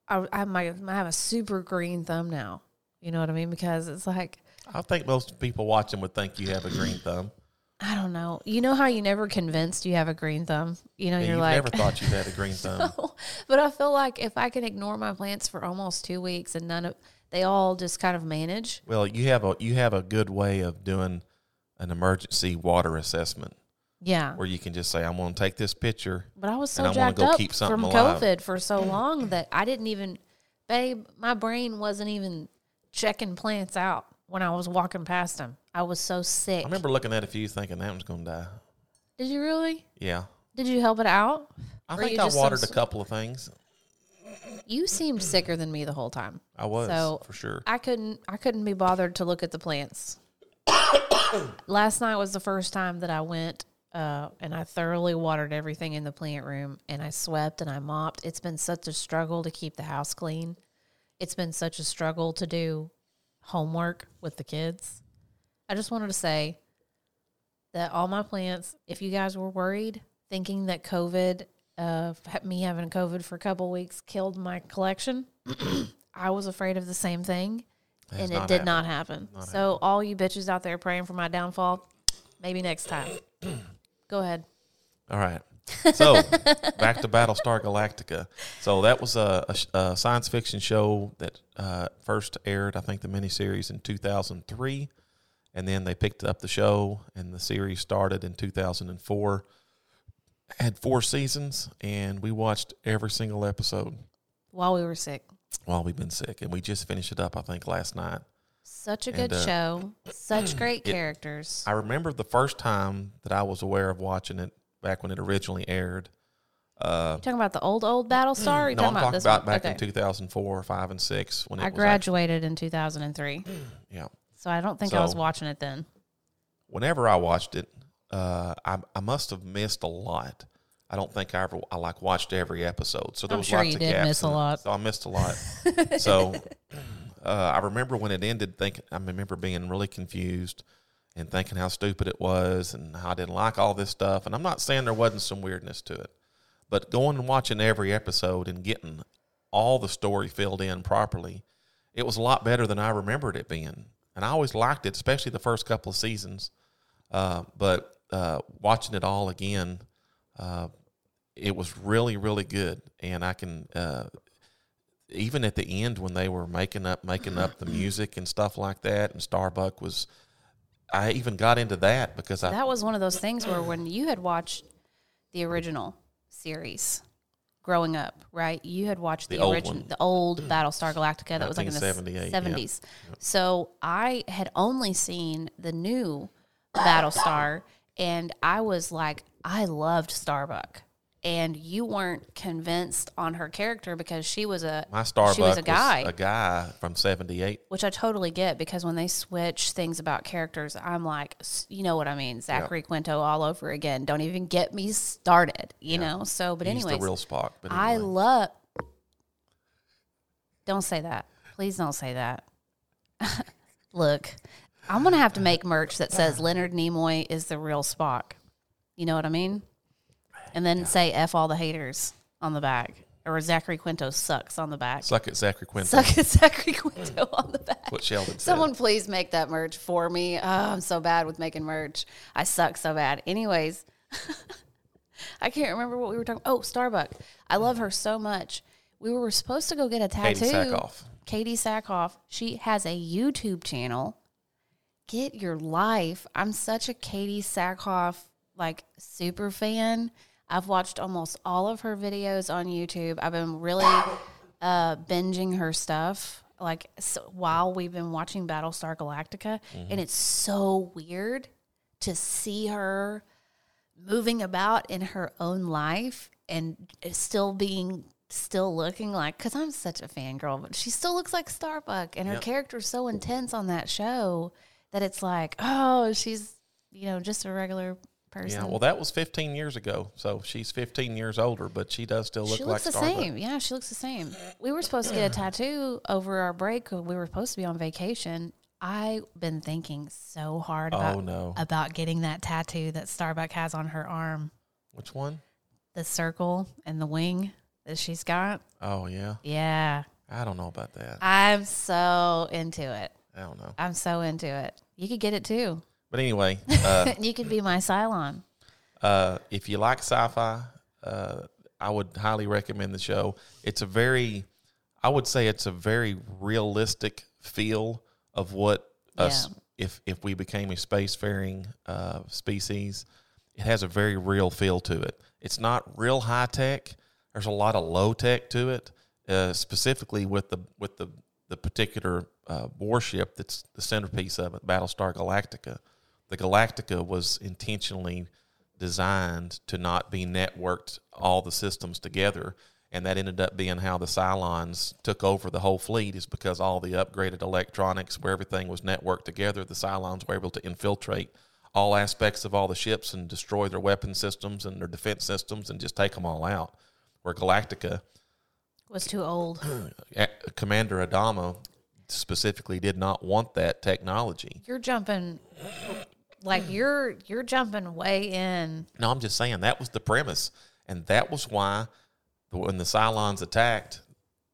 I, I might I have a super green thumb now. You know what I mean? Because it's like, I think most people watching would think you have a green thumb. I don't know. You know how you never convinced you have a green thumb? You know, Yeah, you're you've like, never thought you had a green thumb. but I feel like if I can ignore my plants for almost two weeks and none of they all just kind of manage. Well, you have a you have a good way of doing an emergency water assessment Yeah. where you can just say, "I'm going to take this picture." But I was so and I wanna jacked go up keep something from alive. COVID for so mm. long that I didn't even, babe, my brain wasn't even checking plants out when I was walking past them. I was so sick. I remember looking at a few, thinking that one's going to die. Did you really? Yeah, Did you help it out? I Or think I just watered a couple of things. You seemed sicker than me the whole time. I was So- for sure. I couldn't I couldn't be bothered to look at the plants. Last night was the first time that I went uh, and I thoroughly watered everything in the plant room and I swept and I mopped. It's been such a struggle to keep the house clean. It's been such a struggle to do homework with the kids. I just wanted to say that all my plants, if you guys were worried, thinking that COVID, uh, me having COVID for a couple weeks killed my collection, I was afraid of the same thing Has and it did happened. not happen. so all you bitches out there praying for my downfall, maybe next time. Go ahead. All right. So back to Battlestar Galactica. So that was a, a a science fiction show that uh, first aired, I think, the miniseries in 2003, and then they picked up the show, and the series started in 2004. Had four seasons, and we watched every single episode While we were sick. while we've been sick, and we just finished it up, I think, last night. Such a And, good uh, show. Such great it- characters. I remember the first time that I was aware of watching it back when it originally aired. Uh, you talking about the old old Battlestar? Or you no, I'm talking about talking this about one? back in Okay. 2004, 5, and 6 when it I graduated in 2003. yeah. So I don't think I was watching it then. Whenever I watched it, uh, I, I must have missed a lot. I don't think I ever I like watched every episode, so there I'm was sure lots you of did gaps miss a in lot. So I missed a lot. so uh, I remember when it ended, thinking I remember being really confused and thinking how stupid it was and how I didn't like all this stuff. And I'm not saying there wasn't some weirdness to it, but going and watching every episode and getting all the story filled in properly, it was a lot better than I remembered it being. And I always liked it, especially the first couple of seasons. Uh, but uh, watching it all again, uh, it was really, really good. And I can, uh, even at the end when they were making up, making up the music and stuff like that, and Starbuck was, I even got into that because I That was one of those things where when you had watched the original series growing up, right? You had watched the, The original, the old Battlestar Galactica that was like in the 1978, yeah. So I had only seen the new Battlestar, and I was like, I loved Starbuck. And you weren't convinced on her character because she was a my Starbuck she was a guy, a guy from '78. which I totally get because when they switch things about characters, I'm like, you know what I mean, Zachary Quinto all over again. Don't even get me started, you know. So, but He's anyways, the real Spock. But I love. Don't say that, please. Don't say that. Look, I'm gonna have to make merch that says Leonard Nimoy is the real Spock. You know what I mean? And then say "f all the haters" on the back, or Zachary Quinto sucks on the back. suck at Zachary Quinto. Suck at Zachary Quinto on the back. What Sheldon said. Someone please make that merch for me. Oh, I'm so bad with making merch. I suck so bad. Anyways, I can't remember what we were talking. Oh, Starbuck. I love her so much. We were supposed to go get a tattoo. Katee Sackhoff. Katee Sackhoff. She has a YouTube channel. Get your life. I'm such a Katee Sackhoff like super fan. I've watched almost all of her videos on YouTube. I've been really uh, binging her stuff like so, while we've been watching Battlestar Galactica, and it's so weird to see her moving about in her own life and still being still looking like because I'm such a fangirl, but she still looks like Starbuck, and her Yep. character's so intense on that show that it's like, oh, she's you know just a regular person. Yeah, well, that was 15 years ago. So she's 15 years older, but she does still look she like looks the Starbuck. same. Yeah, she looks the same. We were supposed to get a tattoo over our break. We were supposed to be on vacation. I've been thinking so hard about Oh, no. about getting that tattoo that Starbuck has on her arm, Which one? the circle and the wing that she's got. Oh, yeah. Yeah, I don't know about that. I'm so into it. I don't know. I'm so into it. You could get it too. But anyway, uh, you could be my Cylon. uh, if you like sci-fi, uh, I would highly recommend the show. It's a very, I would say, it's a very realistic feel of what us if if we became a spacefaring uh, species. It has a very real feel to it. It's not real high tech. There's a lot of low tech to it, uh, specifically with the with the the particular uh, warship that's the centerpiece of it, Battlestar Galactica. The Galactica was intentionally designed to not be networked all the systems together. And that ended up being how the Cylons took over the whole fleet, is because all the upgraded electronics, where everything was networked together, the Cylons were able to infiltrate all aspects of all the ships and destroy their weapon systems and their defense systems and just take them all out. Where Galactica, Was too old. Commander Adama specifically did not want that technology. You're jumping like you're you're jumping way in. No, I'm just saying that was the premise, and that was why when the Cylons attacked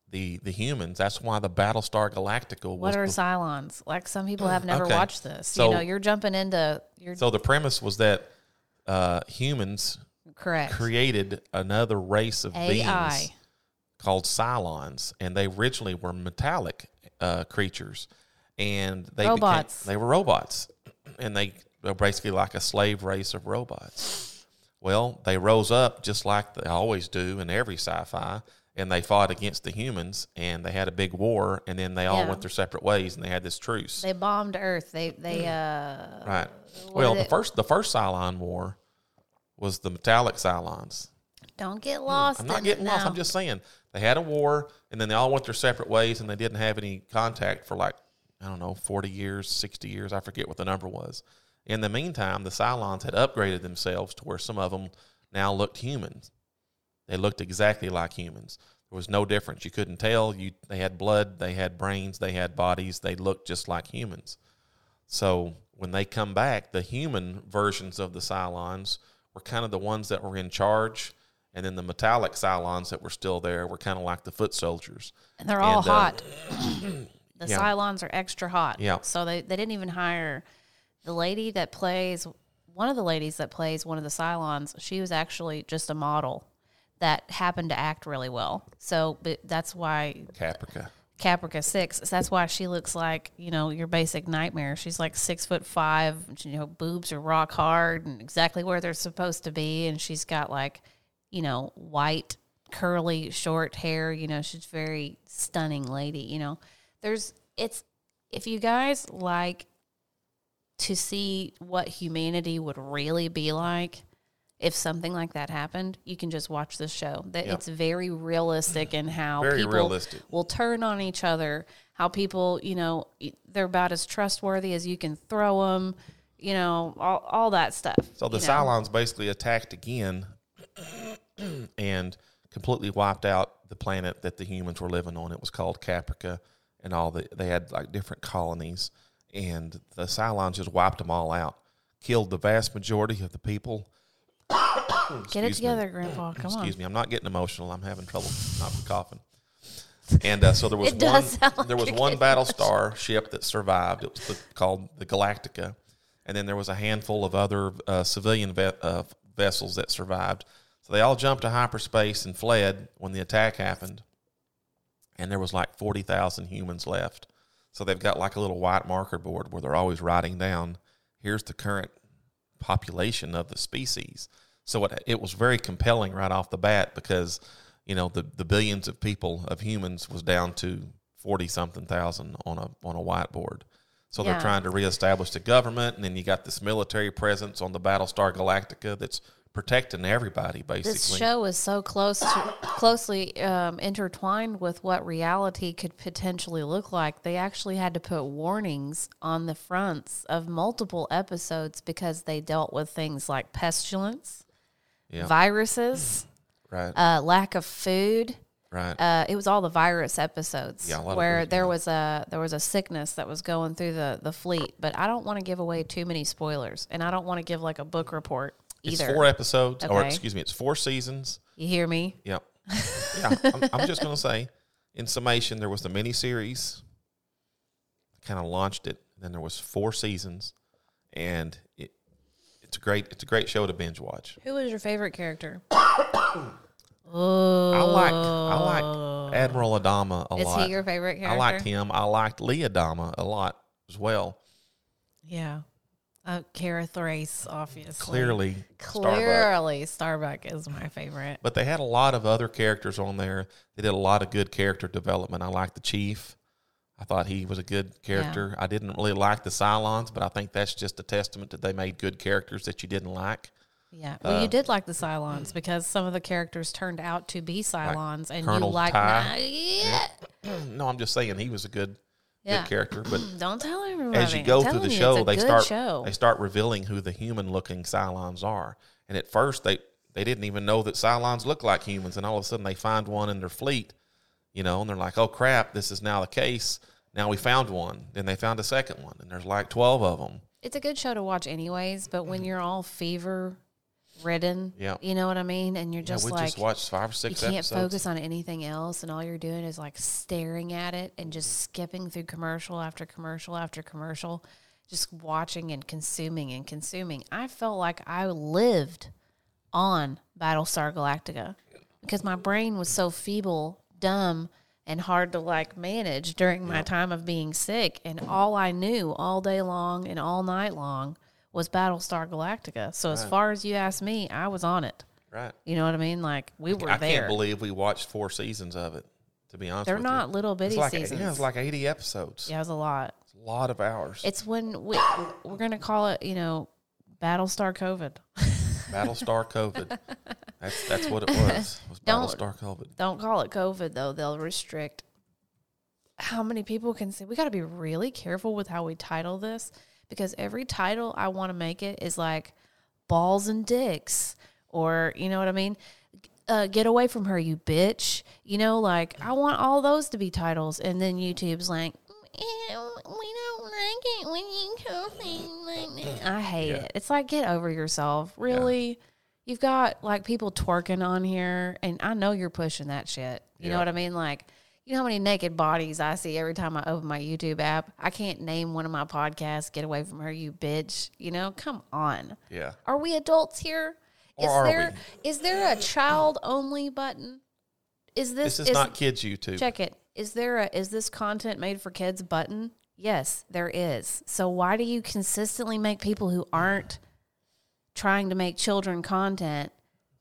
the the humans, that's why the Battlestar Galactica was. What are the- Cylons? Like some people have never Okay. watched this. So- you know, you're jumping into you're so the premise was that uh, humans correct. created another race of AI. beings called Cylons, and they originally were metallic uh, creatures, and they Robots. Became, they were robots, and they basically like a slave race of robots. Well, they rose up just like they always do in every sci-fi, and they fought against the humans, and they had a big war, and then they all Yeah. went their separate ways, and they had this truce. They bombed Earth. They they uh right. Well, the it- first the first Cylon war was the metallic Cylons. don't get lost. I'm not in getting it lost. now. I'm just saying they had a war and then they all went their separate ways and they didn't have any contact for like, I don't know, 40 years, 60 years. I forget what the number was. In the meantime, the Cylons had upgraded themselves to where some of them now looked human. They looked exactly like humans. There was no difference. You couldn't tell. You they had blood, they had brains, they had bodies. They looked just like humans. So when they come back, the human versions of the Cylons were kind of the ones that were in charge, and then the metallic Cylons that were still there were kind of like the foot soldiers. and they're all and, uh, hot. the yeah. Cylons are extra hot. Yeah. So they, they didn't even hire the lady that plays one of the ladies that plays one of the Cylons. She was actually just a model that happened to act really well. So but that's why Caprica. Caprica six. So that's why she looks like you know your basic nightmare. She's like six foot five. You know, boobs are rock hard and exactly where they're supposed to be, and she's got like you know white curly short hair. You know, she's very stunning lady. You know, there's it's if you guys like to see what humanity would really be like if something like that happened, you can just watch this show. That Yeah. it's very realistic in how Very people realistic. will turn on each other. How people, you know, they're about as trustworthy as you can throw them. You know, all, all that stuff. So the know. Cylons basically attacked again and completely wiped out the planet that the humans were living on. It was called Caprica, and all the they had like different colonies, and the Cylons just wiped them all out, killed the vast majority of the people. Get it Excuse me. together, Grandpa. Come on. Excuse me, I'm not getting emotional. I'm having trouble not coughing. And uh, so there was one. like there was one Battlestar ship that survived. It was the, called the Galactica, and then there was a handful of other uh, civilian ve- uh, vessels that survived. So they all jumped to hyperspace and fled when the attack happened. And there was like forty thousand humans left. So they've got like a little white marker board where they're always writing down, "Here's the current population of the species." So it, it was very compelling right off the bat because you know the, the billions of people of humans was down to forty something thousand on a on a whiteboard. So Yeah. they're trying to reestablish the government, and then you got this military presence on the Battlestar Galactica that's protecting everybody basically. This show is so close to closely um, intertwined with what reality could potentially look like. They actually had to put warnings on the fronts of multiple episodes because they dealt with things like pestilence, yeah, viruses, right, uh, lack of food. right. Uh, it was all the virus episodes Yeah, a lot of where there was a there was a sickness that was going through the the fleet. But I don't want to give away too many spoilers, and I don't want to give like a book report it's four episodes, or excuse me, it's four seasons. you hear me? Yep. Yeah, I'm, I'm just going to say, in summation, there was the miniseries, kind of launched it. Then there was four seasons, and it, it's a great it's a great show to binge watch. Who was your favorite character? I liked I liked oh. Admiral Adama a Is lot. he your favorite character? I liked him. I liked Lee Adama a lot as well. Yeah. Uh, Kara Thrace, obviously. Clearly, Starbuck. Clearly, Starbuck is my favorite. But they had a lot of other characters on there. They did a lot of good character development. I liked the chief. I thought he was a good character. I didn't really like the Cylons, but I think that's just a testament that they made good characters that you didn't like. Yeah. Well, you did like the Cylons because some of the characters turned out to be Cylons, and Colonel you like. Tigh. yeah. No, I'm just saying he was a good, Yeah. good character. But Don't tell everybody. as you go through the show, they start Show. they start revealing who the human looking Cylons are. And at first, they they didn't even know that Cylons look like humans. And all of a sudden, they find one in their fleet, you know, and they're like, "Oh crap, this is now the case." Now we found one. Then they found a second one, and there's like twelve of them. it's a good show to watch, anyways. But when mm-hmm. you're all fever ridden, Yeah. you know what I mean, and you're Yeah, just we like just watched five or six you can't episodes. focus on anything else, and all you're doing is like staring at it and just mm-hmm. skipping through commercial after commercial after commercial, just watching and consuming and consuming. I felt like I lived on Battlestar Galactica because my brain was so feeble, dumb, and hard to like manage during my time of being sick. And all I knew all day long and all night long was Battlestar Galactica. So as far as you ask me, I was on it. Right. You know what I mean? Like we were I there. can't believe we watched four seasons of it. To be honest, They're not you. little bitty like seasons. yeah, it's like eighty episodes. yeah, it was a lot. It's a lot of hours. It's when we we're gonna call it, you know, Battlestar COVID. Battlestar COVID. That's that's what it was. Was Don't- Battlestar COVID. Don't call it COVID though; they'll restrict how many people can see. We got to be really careful with how we title this because every title I want to make it is like balls and dicks, or you know what I mean. Uh, get away from her, you bitch. You know, like I want all those to be titles, and then YouTube's like, "Ew, we don't like it when you things like that. I hate Yeah. it. It's like get over yourself. Really, you've got like people twerking on here, and I know you're pushing that shit. You know what I mean? Like, you know how many naked bodies I see every time I open my YouTube app? I can't name one of my podcasts. Get away from her, you bitch. You know, come on. Yeah. Are we adults here? Or Is are there is there a child only button? Is this, This is, not kids YouTube. check it? Is there a is this content made for kids button? Yes, there is. So why do you consistently make people who aren't trying to make children content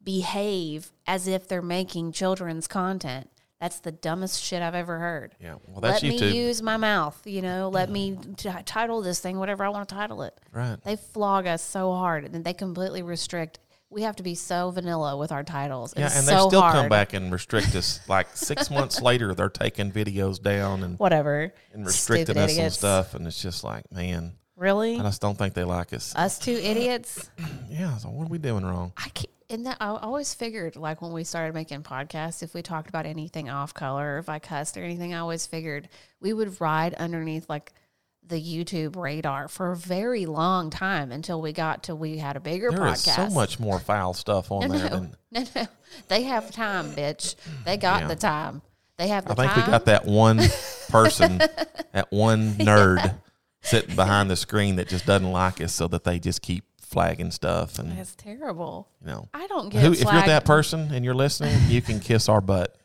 behave as if they're making children's content? That's the dumbest shit I've ever heard. Yeah. Well, that's Let me use my mouth, you know. Let me t- title this thing whatever I want to title it. right. They flog us so hard, and they completely restrict. We have to be so vanilla with our titles. Yeah, It's and so they still hard. come back and restrict us. Like six months later, they're taking videos down and, Whatever. and restricting Stupid us and stuff. And it's just like, man, Really? I just don't think they like us. Us two idiots. Yeah. So what are we doing wrong? I can't. And that I always figured, like when we started making podcasts, if we talked about anything off color, or if I cussed or anything, I always figured we would ride underneath like the YouTube radar for a very long time until we got to we had a bigger There is podcast. so much more foul stuff on No, there no, than no, no. They have time, bitch. They got Yeah. the time. They have the I think time. we got that one person, that one nerd sitting behind the screen that just doesn't like us, so that they just keep flagging stuff and That's terrible. you know. I don't get Who, if you're that person and you're listening, you can kiss our butt.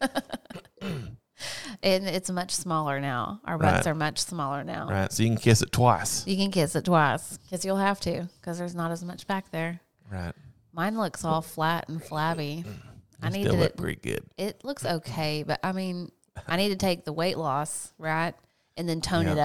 and it's much smaller now. Our butts Right. are much smaller now. Right. So you can kiss it twice. You can kiss it twice because you'll have to because there's not as much back there. Right. Mine looks all flat and flabby. Mm. I need to. look pretty good. It looks okay, but I mean, I need to take the weight loss right and then tone it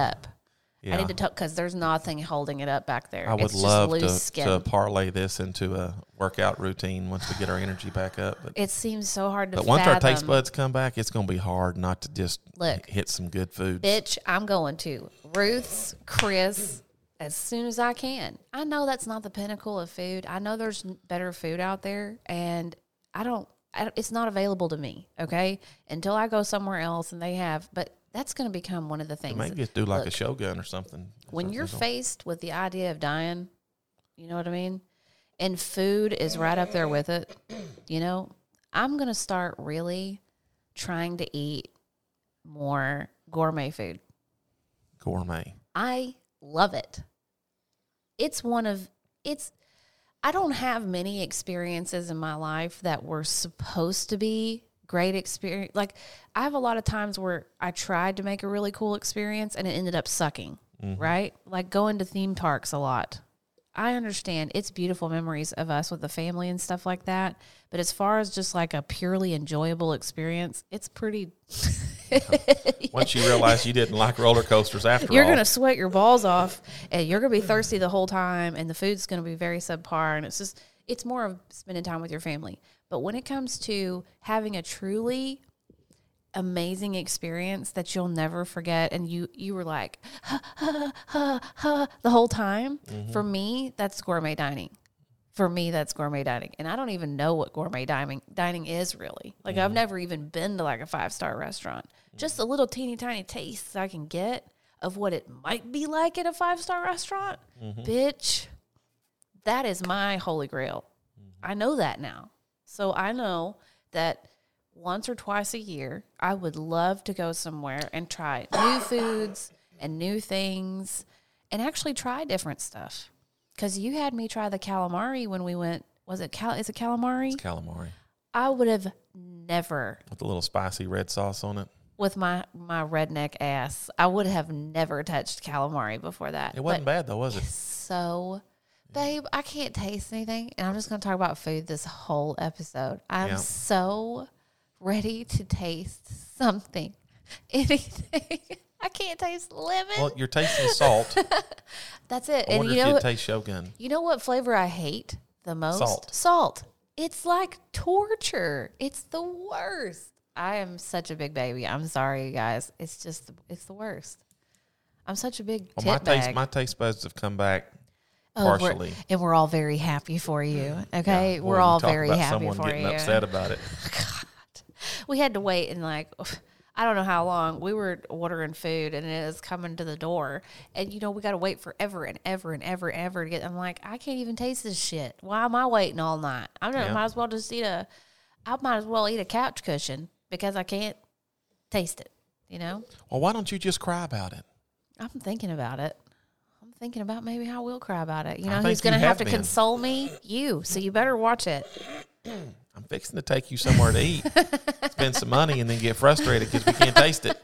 Yeah. I need to talk because there's nothing holding it up back there. I would it's love just to, to parlay this into a workout routine once we get our energy back up. But, it seems so hard to. but once our taste buds come back, it's going to be hard not to just Look. hit some good foods. Bitch, I'm going to Ruth's, Chris, as soon as I can. I know that's not the pinnacle of food. I know there's better food out there, and I don't. I, don't- it's not available to me. Okay, until I go somewhere else and they have. But that's going to become one of the things. Maybe just do like a Look. shogun or something. when you're Something. faced with the idea of dying, you know what I mean? And food is right up there with it. You know, I'm going to start really trying to eat more gourmet food. gourmet. I love it. It's one of it's I don't have many experiences in my life that were supposed to be great experience. Like I have a lot of times where I tried to make a really cool experience and it ended up sucking, mm-hmm. right? Like going to theme parks a lot. I understand it's beautiful memories of us with the family and stuff like that, but as far as just like a purely enjoyable experience, it's pretty Once you realize you didn't like roller coasters after you're all, gonna sweat your balls off and you're gonna be thirsty the whole time and the food's gonna be very subpar and it's just it's more of spending time with your family. But when it comes to having a truly amazing experience that you'll never forget and you you were like ha, ha, ha, ha, the whole time mm-hmm. for me that's gourmet dining. For me that's gourmet dining. And i don't even know what gourmet dining dining is really. Like i've mm-hmm. never even been to like a five star restaurant mm-hmm. just a little teeny tiny taste i can get of what it might be like at a five star restaurant bitch that is my holy grail. I know that now so i know that once or twice a year, I would love to go somewhere and try new foods and new things and actually try different stuff. Because you had me try the calamari when we went. Was it cal? Is it calamari? Calamari I would have never, with a little spicy red sauce on it. with my my redneck ass, I would have never touched calamari before that. It wasn't But bad though, was it? So, babe, I can't taste anything, and I'm just going to talk about food this whole episode. I'm Yeah. so ready to taste something, anything. I can't taste lemon. Well, you're tasting salt. That's it. I And you if know, you'd taste Shogun. you know what flavor I hate the most? Salt. Salt. It's like torture. It's the worst. I am such a big baby. I'm sorry, you guys. It's just it's the worst. I'm such a big Well, my tit taste, my taste buds have come back Oh, we're- partially. and we're all very happy for you. Okay, Yeah, we're all very happy someone for getting you. upset about it. God, We had to wait and like I don't know how long we were ordering food and it was coming to the door, and you know we got to wait forever and ever and ever and ever to get. I'm like, I can't even taste this shit. Why am I waiting all night? I Yeah. might as well just eat a. I might as well eat a couch cushion because I can't taste it. You know, Well, why don't you just cry about it? I'm thinking about it. Thinking about maybe how we'll cry about it. You know, who's going to have have to console me? You. So you better watch it. I'm fixing to take you somewhere to eat, spend some money, and then get frustrated because we can't taste it.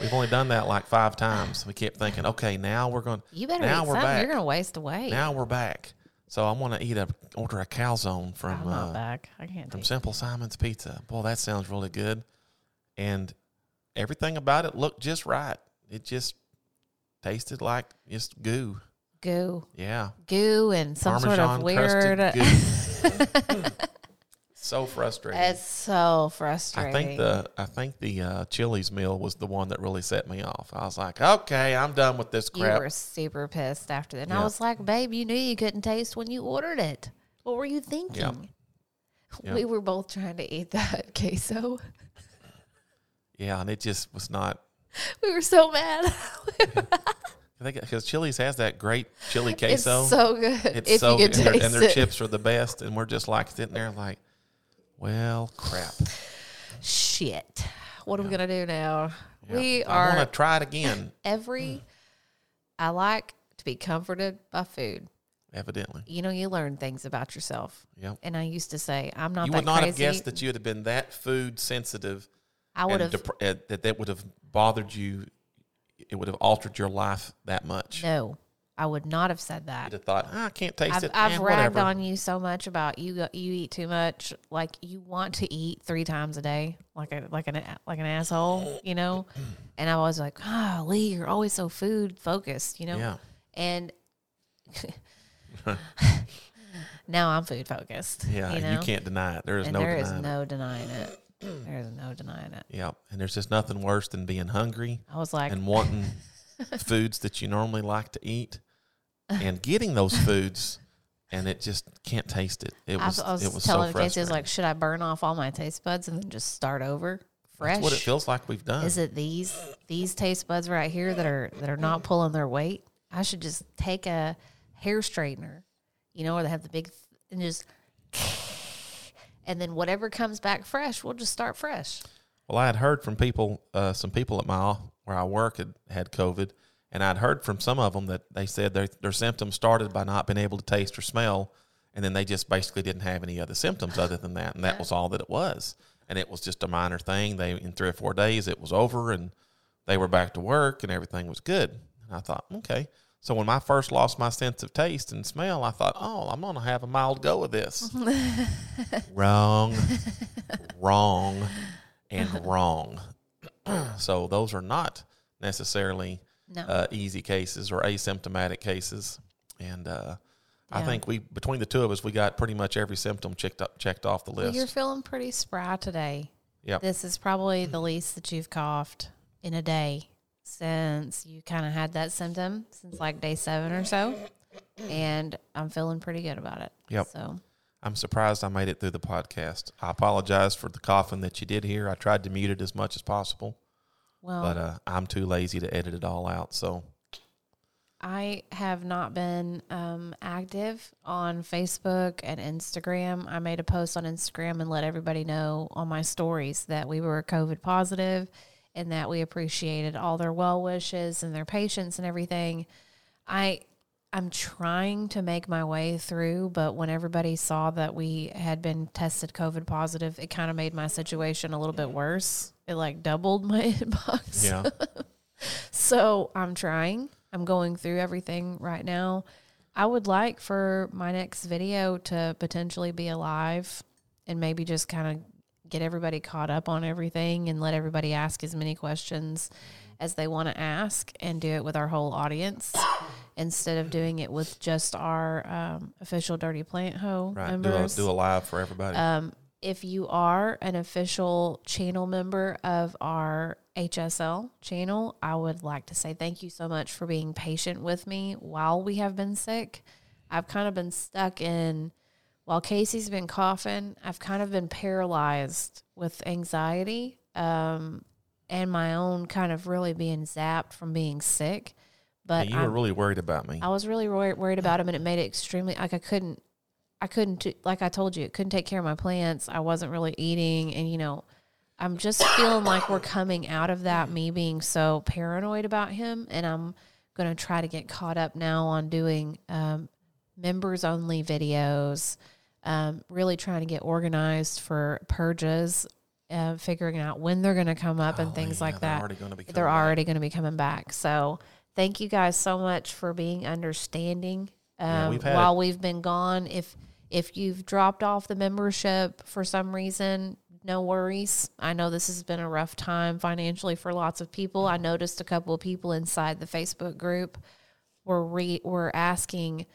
We've only done that like five times. We kept thinking, okay, now we're going. You better Now eat we're something. back. You're going to waste away. Now we're back. So I want to eat a order a calzone from I'm uh, back. I can't from Simple Simon's Pizza. Boy, that sounds really good. And everything about it looked just right. It just tasted like just goo. goo, Yeah. goo, and some Parmesan sort of weird. so frustrating. it's so frustrating. I think the I think the uh, Chili's meal was the one that really set me off. I was like, okay, I'm done with this you crap. were super pissed after that. And Yeah. I was like, babe, you knew you couldn't taste when you ordered it. What were you thinking? Yeah. We were both trying to eat that queso. yeah, and it just was not. We were so mad. I because Chili's has that great chili queso. It's so good. It's if so you good, and, their, and their it. chips are the best. And we're just like sitting there, like, well, crap. Shit. What are we gonna do now? Yeah. We I are want to try it again. every. Mm. I like to be comforted by food. Evidently, You know, you learn things about yourself. Yep. And I used to say, I'm not you that would not crazy. have guessed that you would have been that food sensitive. I would have dep- uh, that that would have bothered you. It would have altered your life that much. no. I would not have said that. You'd have thought, "Ah, I can't taste I've, it. I've Eh, ragged whatever." on you so much about you. go- You eat too much. Like you want to eat three times a day, like a like an like an asshole, you know. And I was like, "Ah, Lee, you're always so food focused, you know." Yeah. And now I'm food focused. Yeah, you, know? you can't deny it. There is And no there is denying it. no denying it. There is no denying it. Yeah, and there's just nothing worse than being hungry I was like, and wanting foods that you normally like to eat, and getting those foods, and it just can't taste it. It was, I was it was telling so Casey, I was like, should I burn off all my taste buds and then just start over fresh? That's what it feels like we've done. Is it these these taste buds right here that are that are not pulling their weight? I should just take a hair straightener, you know, where they have the big th- and just and then whatever comes back fresh, we'll just start fresh. Well, I had heard from people, uh, some people at my where I work had had COVID, and I'd heard from some of them that they said their their symptoms started by not being able to taste or smell, and then they just basically didn't have any other symptoms other than that, and that was all that it was, and it was just a minor thing. They in three or four days it was over, and they were back to work, and everything was good. And I thought, okay. So when I first lost my sense of taste and smell, I thought, oh, I'm gonna have a mild go of this. wrong, wrong, and wrong. so those are not necessarily No. uh, easy cases or asymptomatic cases. And uh, I think we between the two of us, we got pretty much every symptom checked up, checked off the list. you're feeling pretty spry today. Yep. This is probably the least that you've coughed in a day since you kind of had that symptom since like day seven or so. And I'm feeling pretty good about it. Yep. So I'm surprised I made it through the podcast. I apologize for the coughing that you did hear. I tried to mute it as much as possible, well, but uh, I'm too lazy to edit it all out. So I have not been um, active on Facebook and Instagram. I made a post on Instagram and let everybody know on my stories that we were COVID positive and that we appreciated all their well wishes and their patience and everything. I I'm trying to make my way through, but when everybody saw that we had been tested COVID positive, it kind of made my situation a little bit worse. It like doubled my inbox. yeah, So I'm trying. I'm going through everything right now. I would like for my next video to potentially be alive and maybe just kind of get everybody caught up on everything and let everybody ask as many questions as they want to ask and do it with our whole audience instead of doing it with just our um, official Dirty Plant Hoe right. Do a, members do a live for everybody. um, if you are an official channel member of our HSL channel, I would like to say thank you so much for being patient with me while we have been sick. I've kind of been stuck in, while Casey's been coughing, I've kind of been paralyzed with anxiety um, and my own kind of really being zapped from being sick. But Yeah, you I'm- were really worried about me. I was really wor- worried about him, and it made it extremely like I couldn't, I couldn't, t- like I told you, it couldn't take care of my plants. I wasn't really eating, and you know, I'm just feeling like we're coming out of that. Me being so paranoid about him, and I'm gonna try to get caught up now on doing um, members only videos. Um, really trying to get organized for purges, uh, figuring out when they're going to come up and Oh, things yeah, like they're that already they're back. already going to be coming back. So thank you guys so much for being understanding Yeah, um, we've had while we've been gone. If if you've dropped off the membership for some reason, no worries. I know this has been a rough time financially for lots of people. I noticed a couple of people inside the Facebook group were re- were asking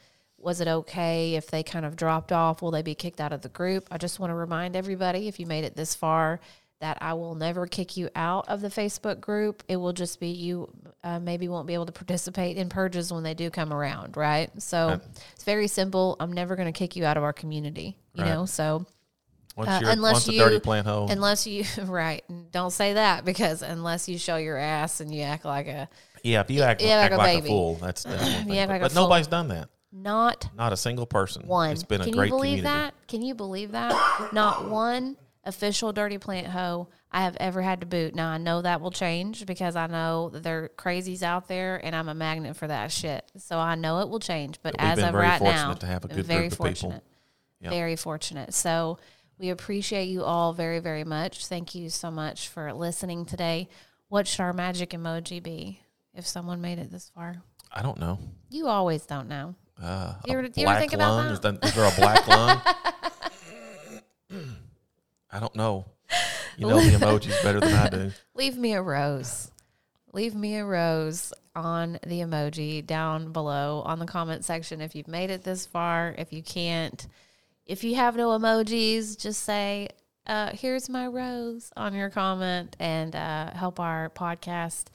was it okay if they kind of dropped off? Will they be kicked out of the group? I just want to remind everybody if you made it this far that I will never kick you out of the Facebook group. It will just be you uh, maybe won't be able to participate in purges when they do come around, right? So Right. it's very simple. I'm never going to kick you out of our community, you Right. know? So uh, unless a you- dirty plant hoe, unless you, right, don't say that because unless you show your ass and you act like a, yeah, if you act, like act a like a baby. fool, that's, that's thing. act but like a but fool. nobody's done that. Not Not a single person. one. It's been Can a great you believe community. that? Can you believe that? Not one official dirty plant hoe I have ever had to boot. Now I know that will change because I know that there are crazies out there, and I'm a magnet for that shit. So I know it will change. But, But as of very right fortunate now, to have a good very group of people. fortunate, Yep. very fortunate. So we appreciate you all very, very much. Thank you so much for listening today. What should our magic emoji be if someone made it this far? I don't know. You always don't know. Uh, You ever- you black think about lung? that? Is, that, is there a black lung? I don't know. You know the emojis better than I do. leave me a rose. Leave me a rose on the emoji down below on the comment section if you've made it this far. If you can't, if you have no emojis, just say, uh, here's my rose on your comment and uh, help our podcast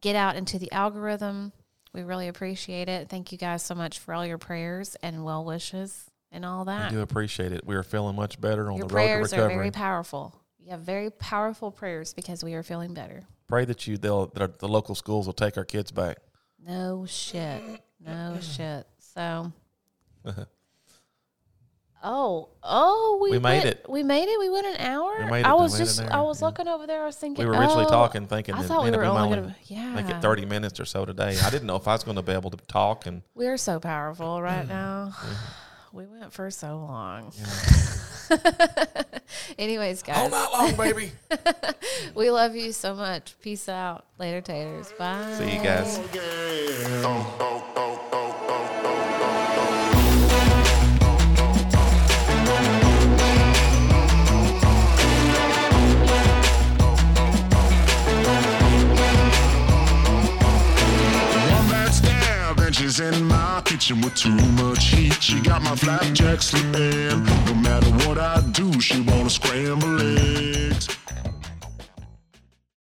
get out into the algorithm. We really appreciate it. Thank you guys so much for all your prayers and well wishes and all that. I do appreciate it. We are feeling much better on Your the road to recovery. prayers are very powerful. You have very powerful prayers because we are feeling better. Pray that you they'll that the local schools will take our kids back. No shit. No shit. So. Oh, oh, we, We made went- it. We made it. We went an hour. We made it. I We was made it just. there, I was yeah. looking over there. I was thinking. We were originally oh, talking, thinking I that thought we man, were we might only only gonna. Yeah. make it thirty minutes or so today. I didn't know if I was going to be able to talk and We're so powerful right now. We went for so long. Anyways, guys. all guys, night long, baby. we love you so much. Peace out. Later, taters. Bye. See you guys. Oh, oh, oh. In my kitchen with too much heat. She got my flapjack slipping. No matter what I do, she wanna scramble eggs.